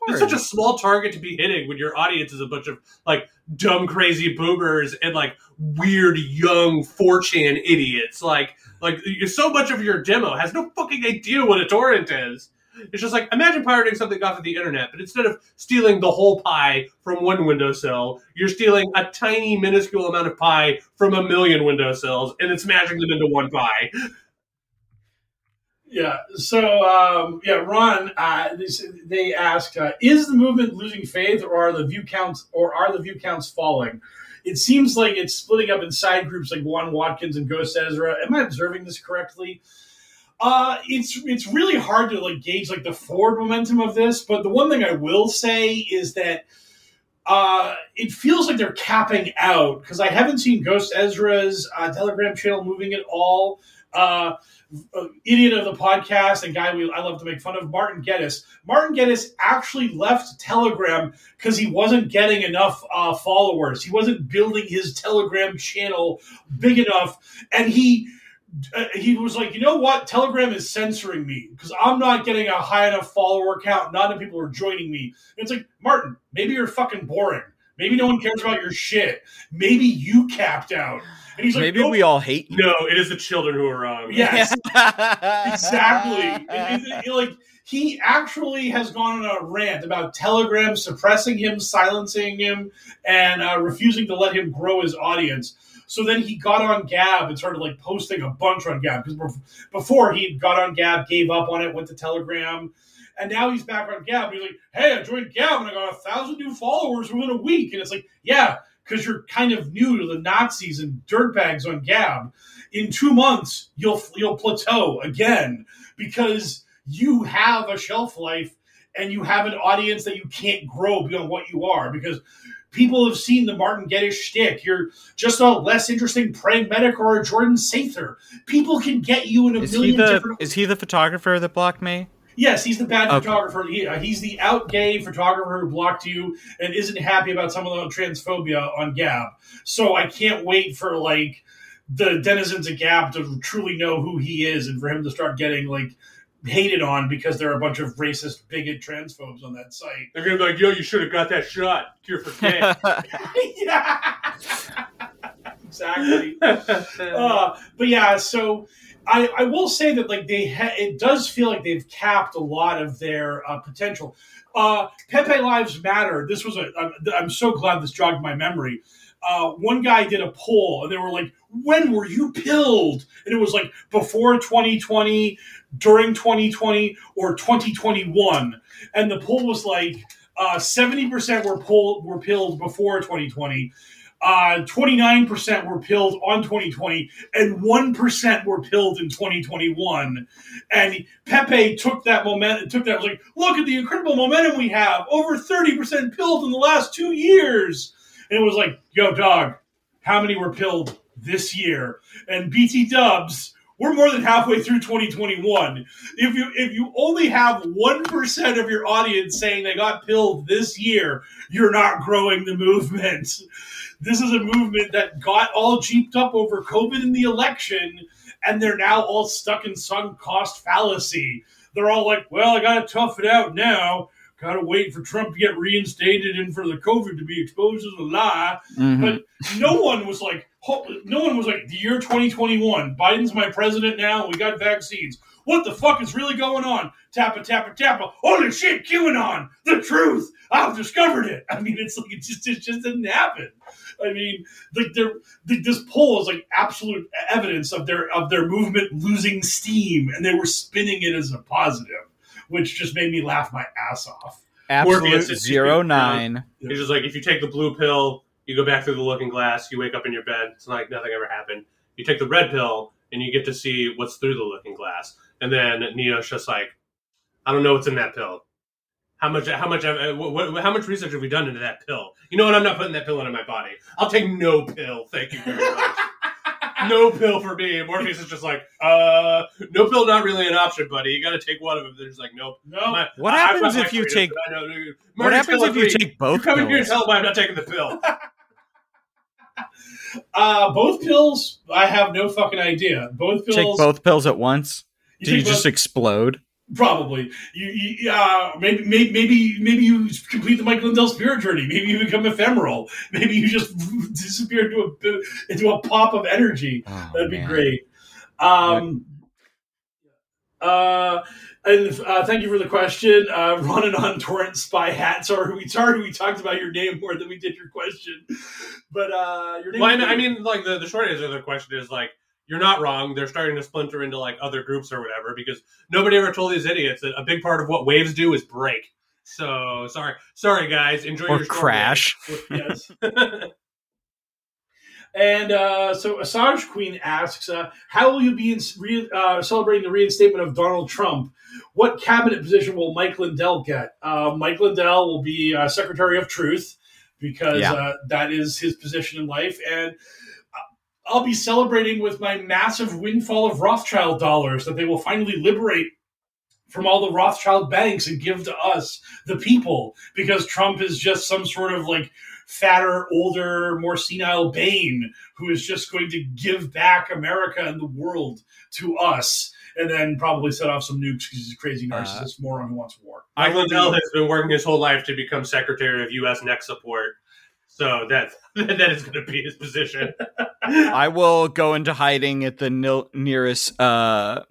S3: it's such a small target to be hitting when your audience is a bunch of like dumb, crazy boomers and like weird young 4chan idiots. Like, like so much of your demo has no fucking idea what a torrent is. It's just like imagine pirating something off of the internet, but instead of stealing the whole pie from one windowsill, you're stealing a tiny, minuscule amount of pie from a million windowsills and it's smashing them into one pie.
S1: Yeah. So um, yeah, Ron. Uh, they, asked, uh, "Is the movement losing faith, or are the view counts, or are the view counts falling?" It seems like it's splitting up in side groups like Juan Watkins and Ghost Ezra. Am I observing this correctly? Uh, it's it's really hard to like gauge like the forward momentum of this, but the one thing I will say is that uh, it feels like they're capping out because I haven't seen Ghost Ezra's uh, Telegram channel moving at all. Uh, uh, idiot of the podcast and guy we I love to make fun of, Martin Geddes. Martin Geddes actually left Telegram because he wasn't getting enough uh, followers. He wasn't building his Telegram channel big enough, and he uh, he was like, you know what? Telegram is censoring me because I'm not getting a high enough follower count. Not enough people are joining me. And it's like, Martin, maybe you're fucking boring. Maybe no one cares about your shit. Maybe you capped out. And he's like,
S2: Maybe
S1: "No,
S2: we all hate you.
S3: No, it is the children who are wrong.
S1: Yes, exactly. It- it- it- like he actually has gone on a rant about Telegram suppressing him, silencing him, and uh, refusing to let him grow his audience. So then he got on Gab and started like posting a bunch on Gab because before he got on Gab, gave up on it, went to Telegram, and now he's back on Gab. He's like, "Hey, I joined Gab and I got a thousand new followers within a week." And it's like, yeah, because you're kind of new to the Nazis and dirtbags on Gab. In two months, you'll you'll plateau again because you have a shelf life and you have an audience that you can't grow beyond what you are because people have seen the Martin Geddes shtick. You're just a less interesting praying medic or a Jordan Sather. People can get you in a
S2: Is
S1: million
S2: the
S1: different.
S2: is he the photographer that blocked me?
S1: Yes, he's the bad
S2: Okay.
S1: photographer. He, uh, he's the out gay photographer who blocked you and isn't happy about some of the transphobia on Gab. So I can't wait for like the denizens of Gab to truly know who he is and for him to start getting like hated on because there are a bunch of racist, bigot transphobes on that site.
S3: They're gonna be like, "Yo, you should have got that shot. Cure for gay."
S1: yeah, exactly. uh, but yeah, so I, I will say that like they ha- it does feel like they've capped a lot of their uh, potential. Uh, Pepe Lives Matter. This was a. I'm, I'm so glad this jogged my memory. Uh, one guy did a poll and they were like, "When were you pilled?" And it was like before 2020, during 2020, or 2021. And the poll was like uh, 70% were pulled were pilled before 2020 uh, 29% were pilled on 2020 and 1% were pilled in 2021 and pepe took that momentum took that was like look at the incredible momentum we have over 30% pilled in the last two years and it was like yo dog how many were pilled this year? And bt dubs we're more than halfway through 2021 if you if you only have 1% of your audience saying they got pilled this year you're not growing the movement. This is a movement that got all jeeped up over COVID and the election, and they're now all stuck in sunk cost fallacy. They're all like, well, I got to tough it out now gotta wait for Trump to get reinstated and for the COVID to be exposed as a lie.
S2: Mhm.
S1: But no one was like, no one was like, the year 2021, Biden's my president now. We got vaccines. What the fuck is really going on? Tappa, tappa, tappa. Holy shit, QAnon, the truth. I've discovered it. I mean, it's like, it just, it just didn't happen. I mean, like they're, the, this poll is like absolute evidence of their, of their movement losing steam and they were spinning it as a positive, which just made me laugh my ass off.
S2: Absolute
S3: Morpheus is
S2: zero
S3: keeping-
S2: nine.
S3: It's just like if you take the blue pill, you go back through the looking glass, you wake up in your bed, it's like nothing ever happened. You take the red pill, and you get to see what's through the looking glass. And then Neo's just like, I don't know what's in that pill. How much? How much? Uh, what, what, how much research have we done into that pill? You know what? I'm not putting that pill into my body. I'll take no pill. Thank you very much. no pill for me. And Morpheus is just like, uh, no pill, not really an option, buddy. You got to take one of them. They're just like, nope.
S1: No,
S3: My-
S2: What
S3: I-
S2: happens
S3: got
S2: if you
S3: freedom,
S2: take-
S3: but I know-
S2: What happens if you
S3: agree.
S2: take both
S3: You come in here and tell me I'm not taking the pill.
S1: Uh, both pills, I have no fucking idea. Both pills.
S2: Take both pills at once.
S1: You
S2: Do you
S1: take
S2: just
S1: both-
S2: explode?
S1: Probably. You, you uh, maybe, maybe, maybe, maybe you complete the Michael Lindell spirit journey. Maybe you become ephemeral. Maybe you just disappear into a into a pop of energy.
S2: Oh,
S1: That'd be great. Um, uh, and uh, thank you for the question. Uh, running on torrent spy hat. Sorry, we sorry we talked about your name more than we did your question. But uh, your name.
S3: Well, I, I mean, like the, the short answer to the question is like you're not wrong. They're starting to splinter into like other groups or whatever because nobody ever told these idiots that a big part of what waves do is break. So sorry, sorry guys. Enjoy
S2: Or
S3: your
S2: crash.
S1: yes. And uh, so Assange Queen asks, uh, "How will you be in, re, uh, celebrating the reinstatement of Donald Trump? What cabinet position will Mike Lindell get? Uh, Mike Lindell will be uh, Secretary of Truth because
S2: Yeah.
S1: uh, that is his position in life, and I'll be celebrating with my massive windfall of Rothschild dollars that they will finally liberate." From all the Rothschild banks and give to us, the people, because Trump is just some sort of like fatter, older, more senile Bane who is just going to give back America and the world to us, and then probably set off some nukes because he's a crazy
S2: Uh,
S1: narcissist moron who wants war.
S3: Mike Lindell has been working his whole life to become Secretary of U.S. Next Support. So that that is going to be his position.
S2: I will go into hiding at the nil- nearest uh,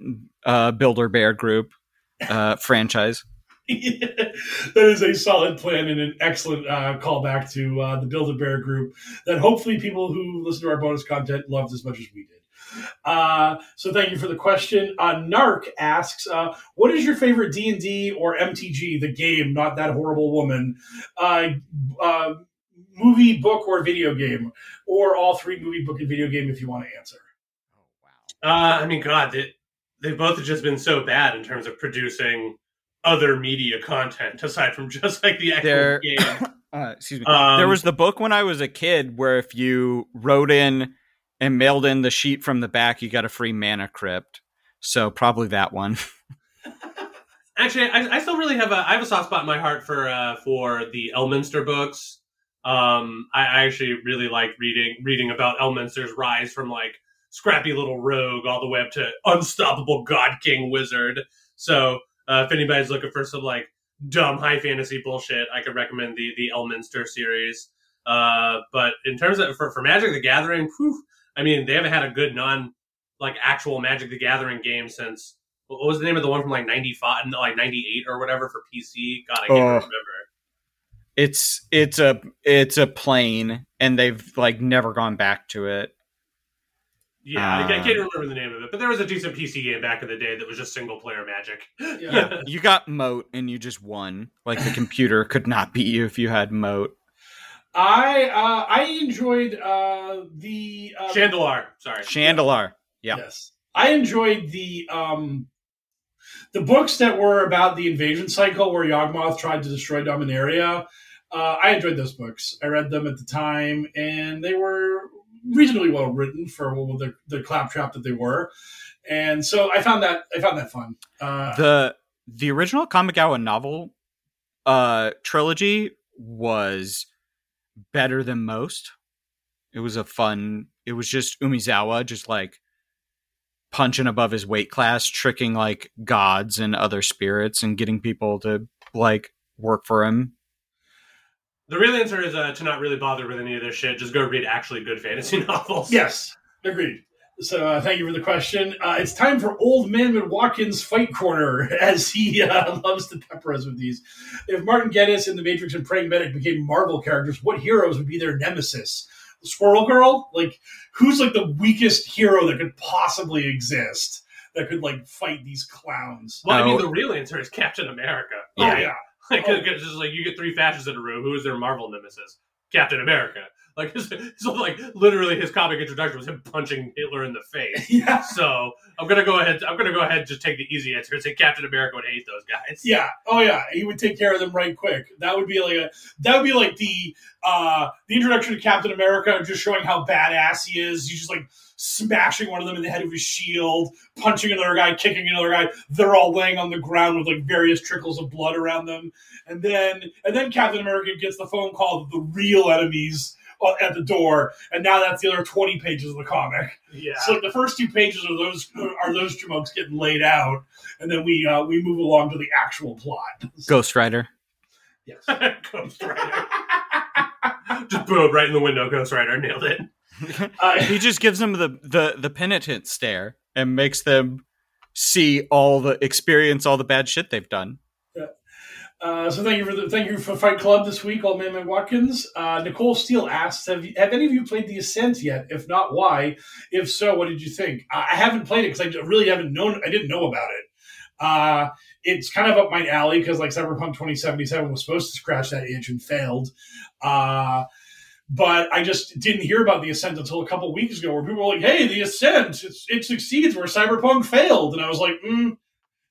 S2: uh, Build a Bear group uh, franchise.
S1: that is a solid plan and an excellent uh, callback to uh, the Build a Bear group that hopefully people who listen to our bonus content loved as much as we did. Uh, so thank you for the question. Uh, Narc asks, uh, "What is your favorite D and D or MTG, the game, not that horrible woman, uh, uh, movie, book, or video game, or all three movie, book, and video game if you want to answer?" Oh wow!
S3: Uh, I mean, God, they, they both have just been so bad in terms of producing other media content aside from just like the actual
S2: They're-
S3: game.
S2: Uh, excuse me.
S3: Um,
S2: there was the book when I was a kid where if you wrote in and mailed in the sheet from the back, you got a free mana crypt. So probably that one.
S3: Actually, I, I still really have a I have a soft spot in my heart for uh, for the Elminster books. Um, I, I actually really like reading reading about Elminster's rise from like scrappy little rogue all the way up to unstoppable God King wizard. So uh, if anybody's looking for some like dumb high fantasy bullshit, I could recommend the the Elminster series. Uh, but in terms of for, for Magic the Gathering, whew, I mean they haven't had a good non like actual Magic the Gathering game since what was the name of the one from like 95 like 98 or whatever for pc god i can't
S2: Oh.
S3: remember
S2: It's it's a it's a plane, and they've like never gone back to it.
S3: yeah I, I
S2: Uh.
S3: can't remember the name of it but there was a decent pc game back in the day that was just single player magic
S1: Yeah.
S2: You got moat, and you just won. Like the computer could not beat you if you had moat.
S1: I uh, I enjoyed uh, the uh,
S3: Shandalar sorry
S2: Shandalar. Yeah.
S1: Yes, I enjoyed the um, the books that were about the invasion cycle where Yawgmoth tried to destroy Dominaria. Uh, I enjoyed those books. I read them at the time, and they were reasonably well written for the the claptrap that they were. And so I found that I found that fun. Uh,
S2: the the original Kamigawa novel uh trilogy was better than most. It was a fun it was just Umezawa just like punching above his weight class, tricking like gods and other spirits and getting people to like work for him.
S3: The real answer is uh, to not really bother with any of this shit. Just go read actually good fantasy novels.
S1: Yes, agreed. So uh, thank you for the question. Uh, it's time for Old Man Watkins Fight Corner, as he uh, loves to pepper us with these. If Martin Geddes and the Matrix and Praying Medic became Marvel characters, what heroes would be their nemesis? Squirrel Girl? Like, who's like the weakest hero that could possibly exist that could like fight these clowns?
S3: Well, I mean, the real answer is Captain America.
S1: Oh
S2: Yeah.
S3: Like,
S1: Oh.
S3: just like you get three fascists in a room. Who is their Marvel nemesis? Captain America. Like, his, so like literally, his comic introduction was him punching Hitler in the face.
S1: yeah,
S3: So I'm gonna go ahead. I'm gonna go ahead and just take the easy answer and say Captain America would hate those guys.
S1: yeah. Oh yeah, he would take care of them right quick. That would be like a that would be like the uh the introduction to Captain America, just showing how badass he is. He's just like smashing one of them in the head with his shield, punching another guy, kicking another guy. They're all laying on the ground with like various trickles of blood around them, and then and then Captain America gets the phone call of the real enemies at the door, and now that's the other twenty pages of the comic.
S3: Yeah.
S1: So like, the first two pages are those are those jamokes getting laid out, and then we uh, we move along to the actual plot.
S2: Ghost Rider.
S1: Yes.
S3: Ghost Rider. just boom, right in the window. Ghost Rider nailed it.
S1: Uh,
S2: he just gives them the, the the penitent stare and makes them see all the experience all the bad shit they've done.
S1: Uh, so thank you for the thank you for Fight Club this week, Old Man Watkins. Uh, Nicole Steele asks, have, you, have any of you played The Ascent yet? If not, why? If so, what did you think? I I haven't played it because I really haven't known. I didn't know about it. Uh, it's kind of up my alley because like Cyberpunk 2077 was supposed to scratch that itch and failed. Uh, but I just didn't hear about the Ascent until a couple weeks ago, where people were like, "Hey, the Ascent, it succeeds where Cyberpunk failed," and I was like, mm.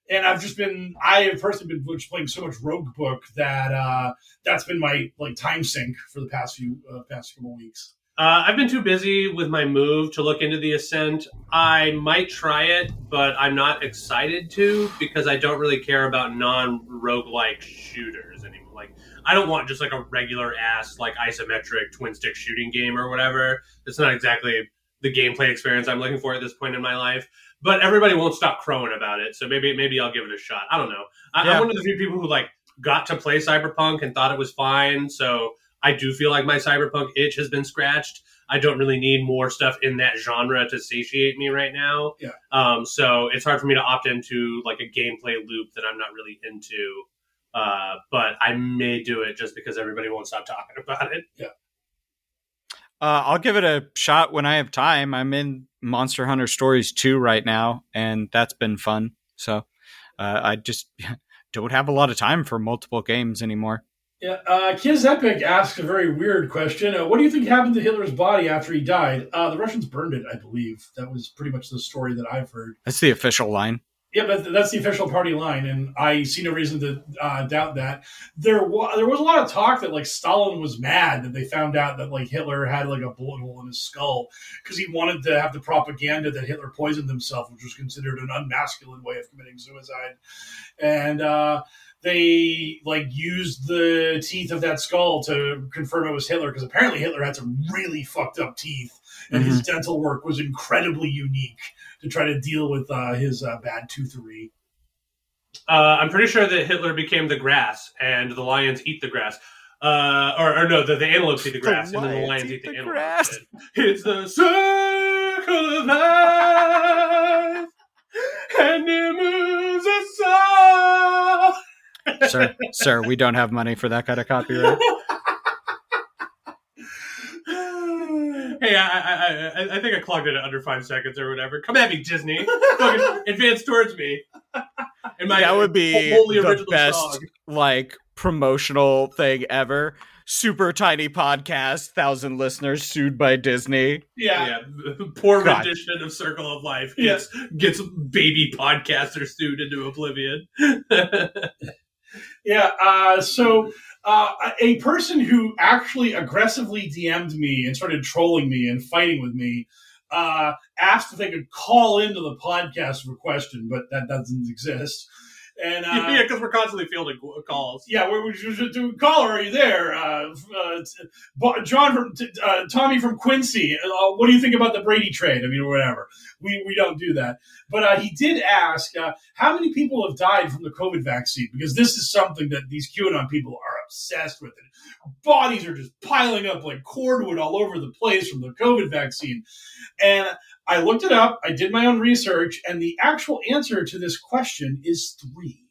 S1: And I've just been, I have personally been playing so much Roguebook that uh, that's been my like time sink for the past few uh, past couple weeks.
S3: Uh, I've been too busy with my move to look into the Ascent. I might try it, but I'm not excited to because I don't really care about non roguelike shooters anymore. Like, I don't want just like a regular ass, like isometric twin stick shooting game or whatever. It's not exactly the gameplay experience I'm looking for at this point in my life. But everybody won't stop crowing about it, so maybe maybe I'll give it a shot. I don't know. I,
S2: Yeah.
S3: I'm one of the few people who like got to play Cyberpunk and thought it was fine. So I do feel like my cyberpunk itch has been scratched. I don't really need more stuff in that genre to satiate me right now.
S1: Yeah.
S3: Um, so it's hard for me to opt into like a gameplay loop that I'm not really into. Uh, but I may do it just because everybody won't stop talking about it.
S2: Uh, I'll give it a shot when I have time. I'm in Monster Hunter Stories 2 right now, and that's been fun. So uh, I just don't have a lot of time for multiple games anymore.
S1: Yeah, uh, Kiz Epic asks a very weird question. Uh, what do you think happened to Hitler's body after he died? Uh, the Russians burned it, I believe. That was pretty much the story that I've heard.
S2: That's the official line.
S1: Yeah, but that's the official party line, and I see no reason to uh, doubt that. There, wa- there was a lot of talk that like Stalin was mad that they found out that like Hitler had like a bullet hole in his skull because he wanted to have the propaganda that Hitler poisoned himself, which was considered an unmasculine way of committing suicide, and uh, they like used the teeth of that skull to confirm it was Hitler because apparently Hitler had some really fucked up teeth, and his dental work was incredibly unique to try to deal with uh, his uh, bad toothery.
S3: Uh, I'm pretty sure that Hitler became the grass and the lions eat the grass. Uh, or, or no, the, the antelopes eat the grass and then the lions eat the, antelopes.
S2: grass.
S3: It's the circle of life and it moves us all.
S2: sir, sir, we don't have money for that kind of copyright.
S3: Hey, I, I, I, I think I clogged it at under five seconds or whatever. Come at me, Disney. Fucking advance towards me. And my
S2: that would be the best
S3: song.
S2: like promotional thing ever. Super tiny podcast, thousand listeners sued by Disney.
S1: Yeah.
S3: Yeah, poor
S2: God.
S3: rendition of Circle of Life gets gets baby podcasters sued into oblivion.
S1: Yeah. Uh, so uh, a person who actually aggressively DM'd me and started trolling me and fighting with me uh, asked if they could call into the podcast for a question, but that doesn't exist. And uh,
S3: yeah, because we're constantly fielding calls.
S1: Yeah, we're, we're caller. Are you there? Uh, uh, John from uh, Tommy from Quincy. Uh, what do you think about the Brady trade? I mean, whatever. We we don't do that. But uh, he did ask uh, how many people have died from the COVID vaccine because this is something that these QAnon people are obsessed with. It. Bodies are just piling up like cordwood all over the place from the COVID vaccine, and I looked it up. I did my own research, and the actual answer to this question is three.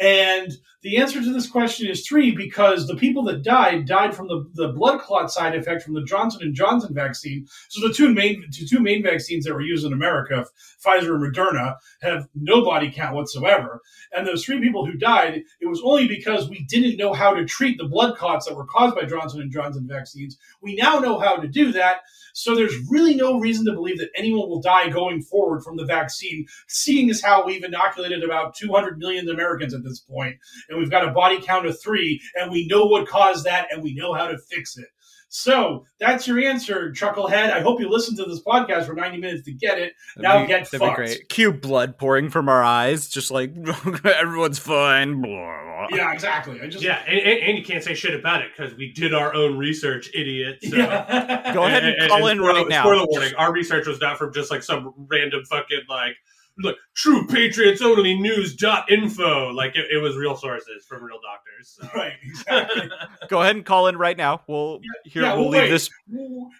S1: And the answer to this question is three because the people that died died from the, the blood clot side effect from the Johnson and Johnson vaccine. So the two main the two main vaccines that were used in America, Pfizer and Moderna, have no body count whatsoever. And those three people who died, it was only because we didn't know how to treat the blood clots that were caused by Johnson and Johnson vaccines. We now know how to do that. So there's really no reason to believe that anyone will die going forward from the vaccine, seeing as how we've inoculated about 200 million Americans at this point, and we've got a body count of three, and we know what caused that, and we know how to fix it. So that's your answer, Chucklehead. I hope you listened to this podcast for 90 minutes to get it.
S2: That'd
S1: now
S2: be-
S1: get
S2: that'd
S1: fucked.
S2: be great. Cue blood pouring from our eyes, just like everyone's fine. Blah, blah.
S1: Yeah, exactly. I just
S3: Yeah, and, and, and you can't say shit about it because we did our own research, idiot. So.
S1: Yeah.
S2: Go ahead and call in
S3: spoiler-
S2: right now.
S3: Spoiler warning: Our research was not from just like some random fucking like like True Patriots Only News dot info. Like it, it was real sources from real doctors. So.
S1: right, exactly.
S2: Go ahead and call in right now. We'll here
S1: yeah,
S2: we'll
S1: well,
S2: leave this.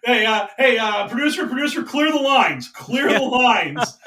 S1: Hey, uh, hey, uh, producer, producer, clear the lines. Clear the lines.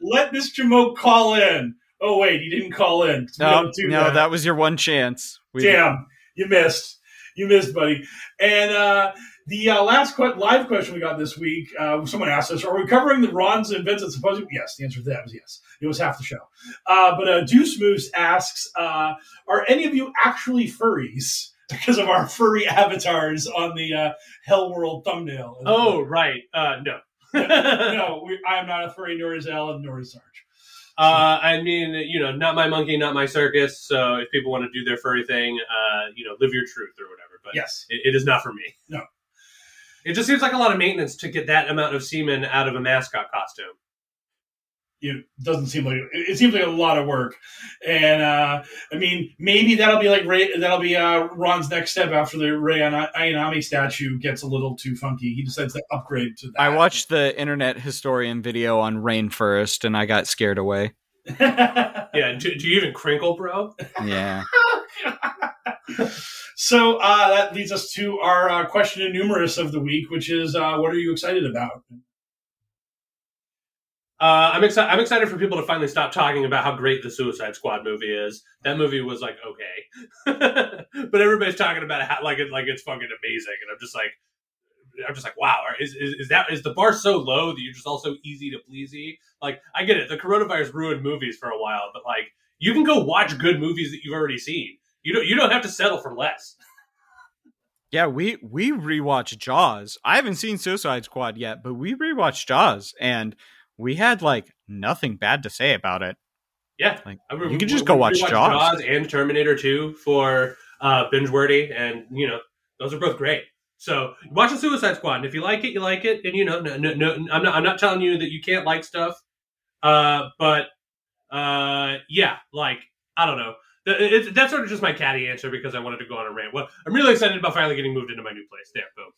S1: Let Miss Jamoke call in. Oh wait, he didn't call in.
S2: No, no, that was your one chance. We-
S1: Damn, you missed. You missed, buddy. And uh, the uh, last que- live question we got this week, uh, someone asked us, "Are we covering the Ron's and Vincent supposed?" Yes, the answer to that was yes. It was half the show. Uh, but uh, Deuce Moose asks, uh, "Are any of you actually furries?" Because of our furry avatars on the uh, Hell World thumbnail.
S3: Oh right, uh, no.
S1: no, we, I am not a furry, nor is Ellen, nor is Sarge.
S3: Uh, I mean, you know, not my monkey, not my circus. So if people want to do their furry thing, uh, you know, live your truth or whatever. But
S1: Yes.
S3: it, it is not for me.
S1: No.
S3: It just seems like a lot of maintenance to get that amount of semen out of a mascot costume.
S1: it doesn't seem like it, it seems like a lot of work and uh i mean maybe that'll be like Rei that'll be uh ron's next step after the Rei Ana- ayanami statue gets a little too funky he decides to upgrade to that
S2: I watched the internet historian video on Rainfurrest, and I got scared away.
S3: Yeah. Do, do you even crinkle, bro?
S2: Yeah.
S1: so uh that leads us to our uh, question and numerous of the week which is uh what are you excited about
S3: Uh, I'm excited. I'm excited for people to finally stop talking about how great the Suicide Squad movie is. That movie was like okay, but everybody's talking about it how, like it like it's fucking amazing, and I'm just like, I'm just like, wow, is, is is that is the bar so low that you're just also easy to pleasy? Like, I get it. The coronavirus ruined movies for a while, but like, you can go watch good movies that you've already seen. You don't you don't have to settle for less.
S2: Yeah, we we rewatched Jaws. I haven't seen Suicide Squad yet, but we rewatched Jaws, and we had like nothing bad to say about it.
S3: Yeah,
S2: Like
S3: I mean,
S2: you can just
S3: we-
S2: go
S3: we
S2: watch
S3: watched
S2: Jaws.
S3: and Terminator 2 for uh, binge worthy, and you know those are both great. So watch the Suicide Squad, and if you like it, you like it, and you know, no, no, no I'm not, I'm not telling you that you can't like stuff, uh, but uh, yeah, like I don't know. Th- It's, that's sort of just my catty answer because I wanted to go on a rant. Well, I'm really excited about finally getting moved into my new place. There, boom.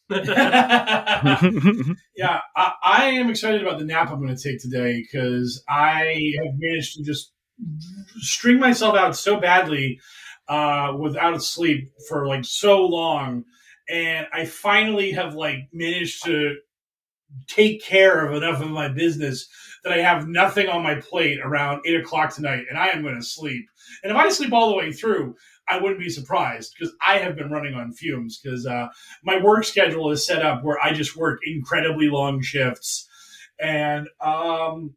S1: yeah, I, I am excited about the nap I'm going to take today because I have managed to just string myself out so badly uh, without sleep for like so long, and I finally have like managed to take care of enough of my business that I have nothing on my plate around eight o'clock tonight, and I am going to sleep. And if I sleep all the way through, I wouldn't be surprised because I have been running on fumes because uh, my work schedule is set up where I just work incredibly long shifts, and um,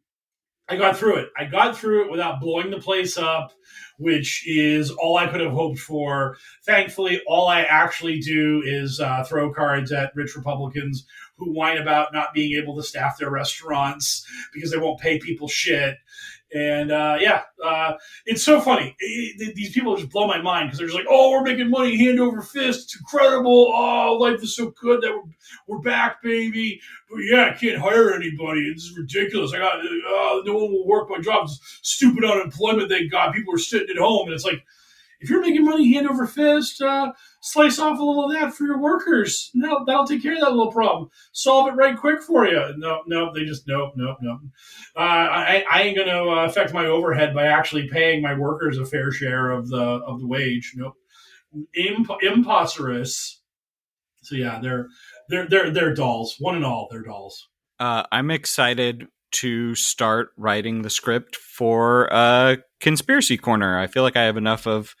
S1: I got through it. I got through it without blowing the place up, which is all I could have hoped for. Thankfully, all I actually do is uh, throw cards at rich Republicans who whine about not being able to staff their restaurants because they won't pay people shit. And uh, yeah, uh, it's so funny. It- it- these people just blow my mind because they're just like, "Oh, we're making money hand over fist. It's incredible. Oh, life is so good that we're, we're back, baby." But yeah, I can't hire anybody. This is ridiculous. I got uh, no one will work my job. This stupid unemployment they got. People are sitting at home, and it's like, if you're making money hand over fist, uh, slice off a little of that for your workers. No, that'll take care of that little problem. Solve it right quick for you. No, no, they just no, no, no. Uh, I, I ain't to uh, affect my overhead by actually paying my workers a fair share of the of the wage. Nope, Imp- imposterous. So yeah, they're they're they're they're dolls. One and all, they're dolls.
S2: Uh, I'm excited to start writing the script for a Conspiracy Corner. I feel like I have enough of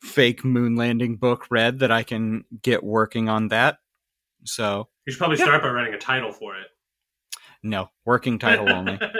S2: fake moon landing book read that I can get working on that. So
S3: You should probably
S2: Yeah.
S3: start by writing a title for it.
S2: no, working title only.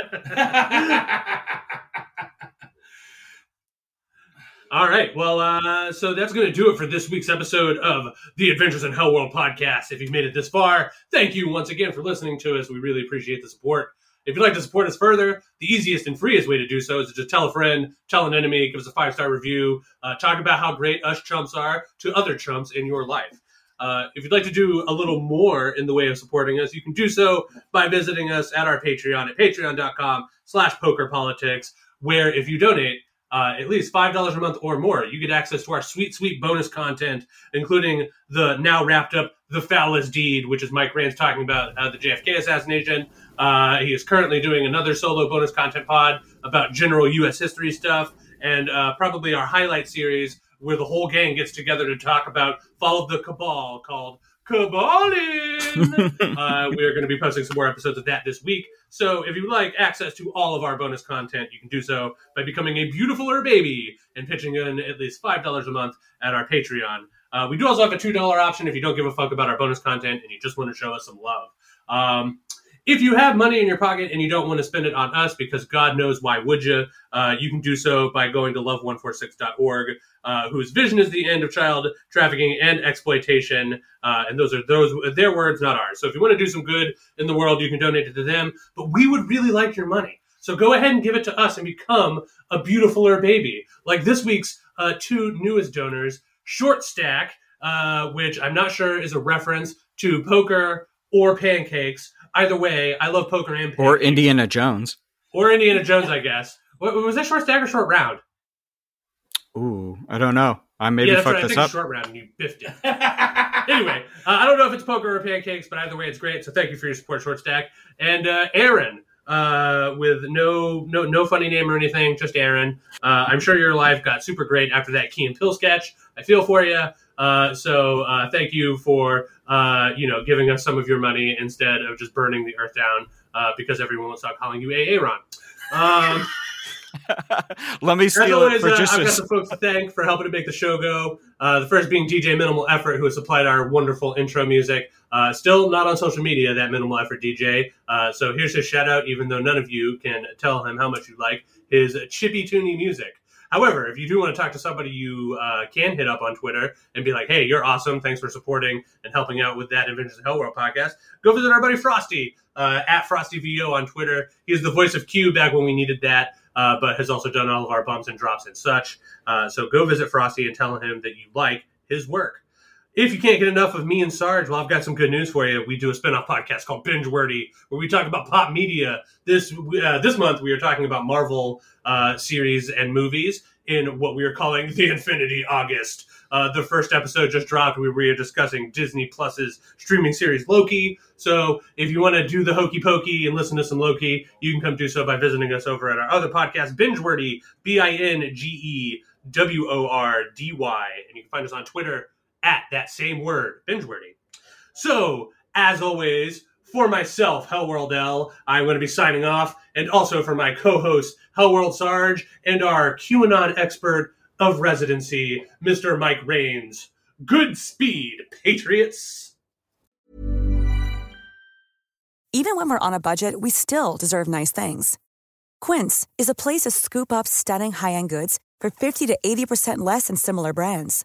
S3: All right. Well, uh, so that's going to do it for this week's episode of the Adventures in Hell World podcast. If you've made it this far, thank you once again for listening to us. We really appreciate the support. If you'd like to support us further, the easiest and freest way to do so is to just tell a friend, tell an enemy, give us a five star review, uh, talk about how great us chumps are to other chumps in your life. Uh, if you'd like to do a little more in the way of supporting us, you can do so by visiting us at our Patreon at patreon.com slash pokerpolitics, where if you donate, uh, at least five dollars a month or more, you get access to our sweet, sweet bonus content, including the now wrapped up "The Foulest Deed," which is Mike Rand's talking about uh, the JFK assassination. Uh, he is currently doing another solo bonus content pod about general U.S. history stuff, and uh, probably our highlight series where the whole gang gets together to talk about Follow the Cabal, called Cabalin. uh, we are going to be posting some more episodes of that this week. So if you would like access to all of our bonus content, you can do so by becoming a beautiful beautifuler baby and pitching in at least $5 a month at our Patreon. Uh, we do also have a $2 option if you don't give a fuck about our bonus content and you just want to show us some love. Um, if you have money in your pocket and you don't want to spend it on us because God knows why would you, uh, you can do so by going to love146.org, uh, whose vision is the end of child trafficking and exploitation. Uh, and those are those their words, not ours. So if you want to do some good in the world, you can donate it to them. But we would really like your money. So go ahead and give it to us and become a beautifuler baby. Like this week's uh, two newest donors, Short Stack, uh, which I'm not sure is a reference to poker or pancakes. Either way, I love poker and pancakes.
S2: or Indiana Jones.
S3: Or Indiana Jones, I guess. What, was that short stack or short round?
S2: Ooh, I don't know. I maybe
S3: yeah,
S2: fucked
S3: right. I
S2: this
S3: think
S2: up.
S3: short round and you biffed it. anyway, uh, I don't know if it's poker or pancakes, but either way, it's great. So thank you for your support, short stack. And uh, Aaron, uh, with no no no funny name or anything, just Aaron. Uh, I'm sure your life got super great after that Key and Peele sketch. I feel for you. Uh, so uh, thank you for uh, you know giving us some of your money instead of just burning the earth down uh, because everyone will stop calling you Aaron. Um,
S2: Let me steal
S3: always,
S2: it for
S3: uh,
S2: just
S3: I've got some folks to thank for helping to make the show go. Uh, the first being DJ Minimal Effort, who has supplied our wonderful intro music. Uh, still not on social media, that Minimal Effort DJ. Uh, so here's his shout out, even though none of you can tell him how much you like his chippy toony music. However, if you do want to talk to somebody you uh, can hit up on Twitter and be like, hey, you're awesome. Thanks for supporting and helping out with that Adventures in Hell World podcast, go visit our buddy Frosty uh, at FrostyVO on Twitter. He is the voice of Q back when we needed that, uh, but has also done all of our bumps and drops and such. Uh, so go visit Frosty and tell him that you like his work. If you can't get enough of me and Sarge, well, I've got some good news for you. We do a spin-off podcast called Binge Wordy, where we talk about pop media. This uh, this month, we are talking about Marvel uh, series and movies in what we are calling the Infinity August. Uh, the first episode just dropped. We were discussing Disney Plus's streaming series Loki. So if you want to do the hokey pokey and listen to some Loki, you can come do so by visiting us over at our other podcast, Binge Wordy, B I N G E W O R D Y, and you can find us on Twitter at that same word, binge wordy. So, as always, for myself, Hellworld L, I'm going to be signing off, and also for my co-host, Hellworld Sarge, and our QAnon expert of residency, Mr. Mike Rains. Good speed, Patriots!
S8: Even when we're on a budget, we still deserve nice things. Quince is a place to scoop up stunning high-end goods for 50 to 80% less than similar brands.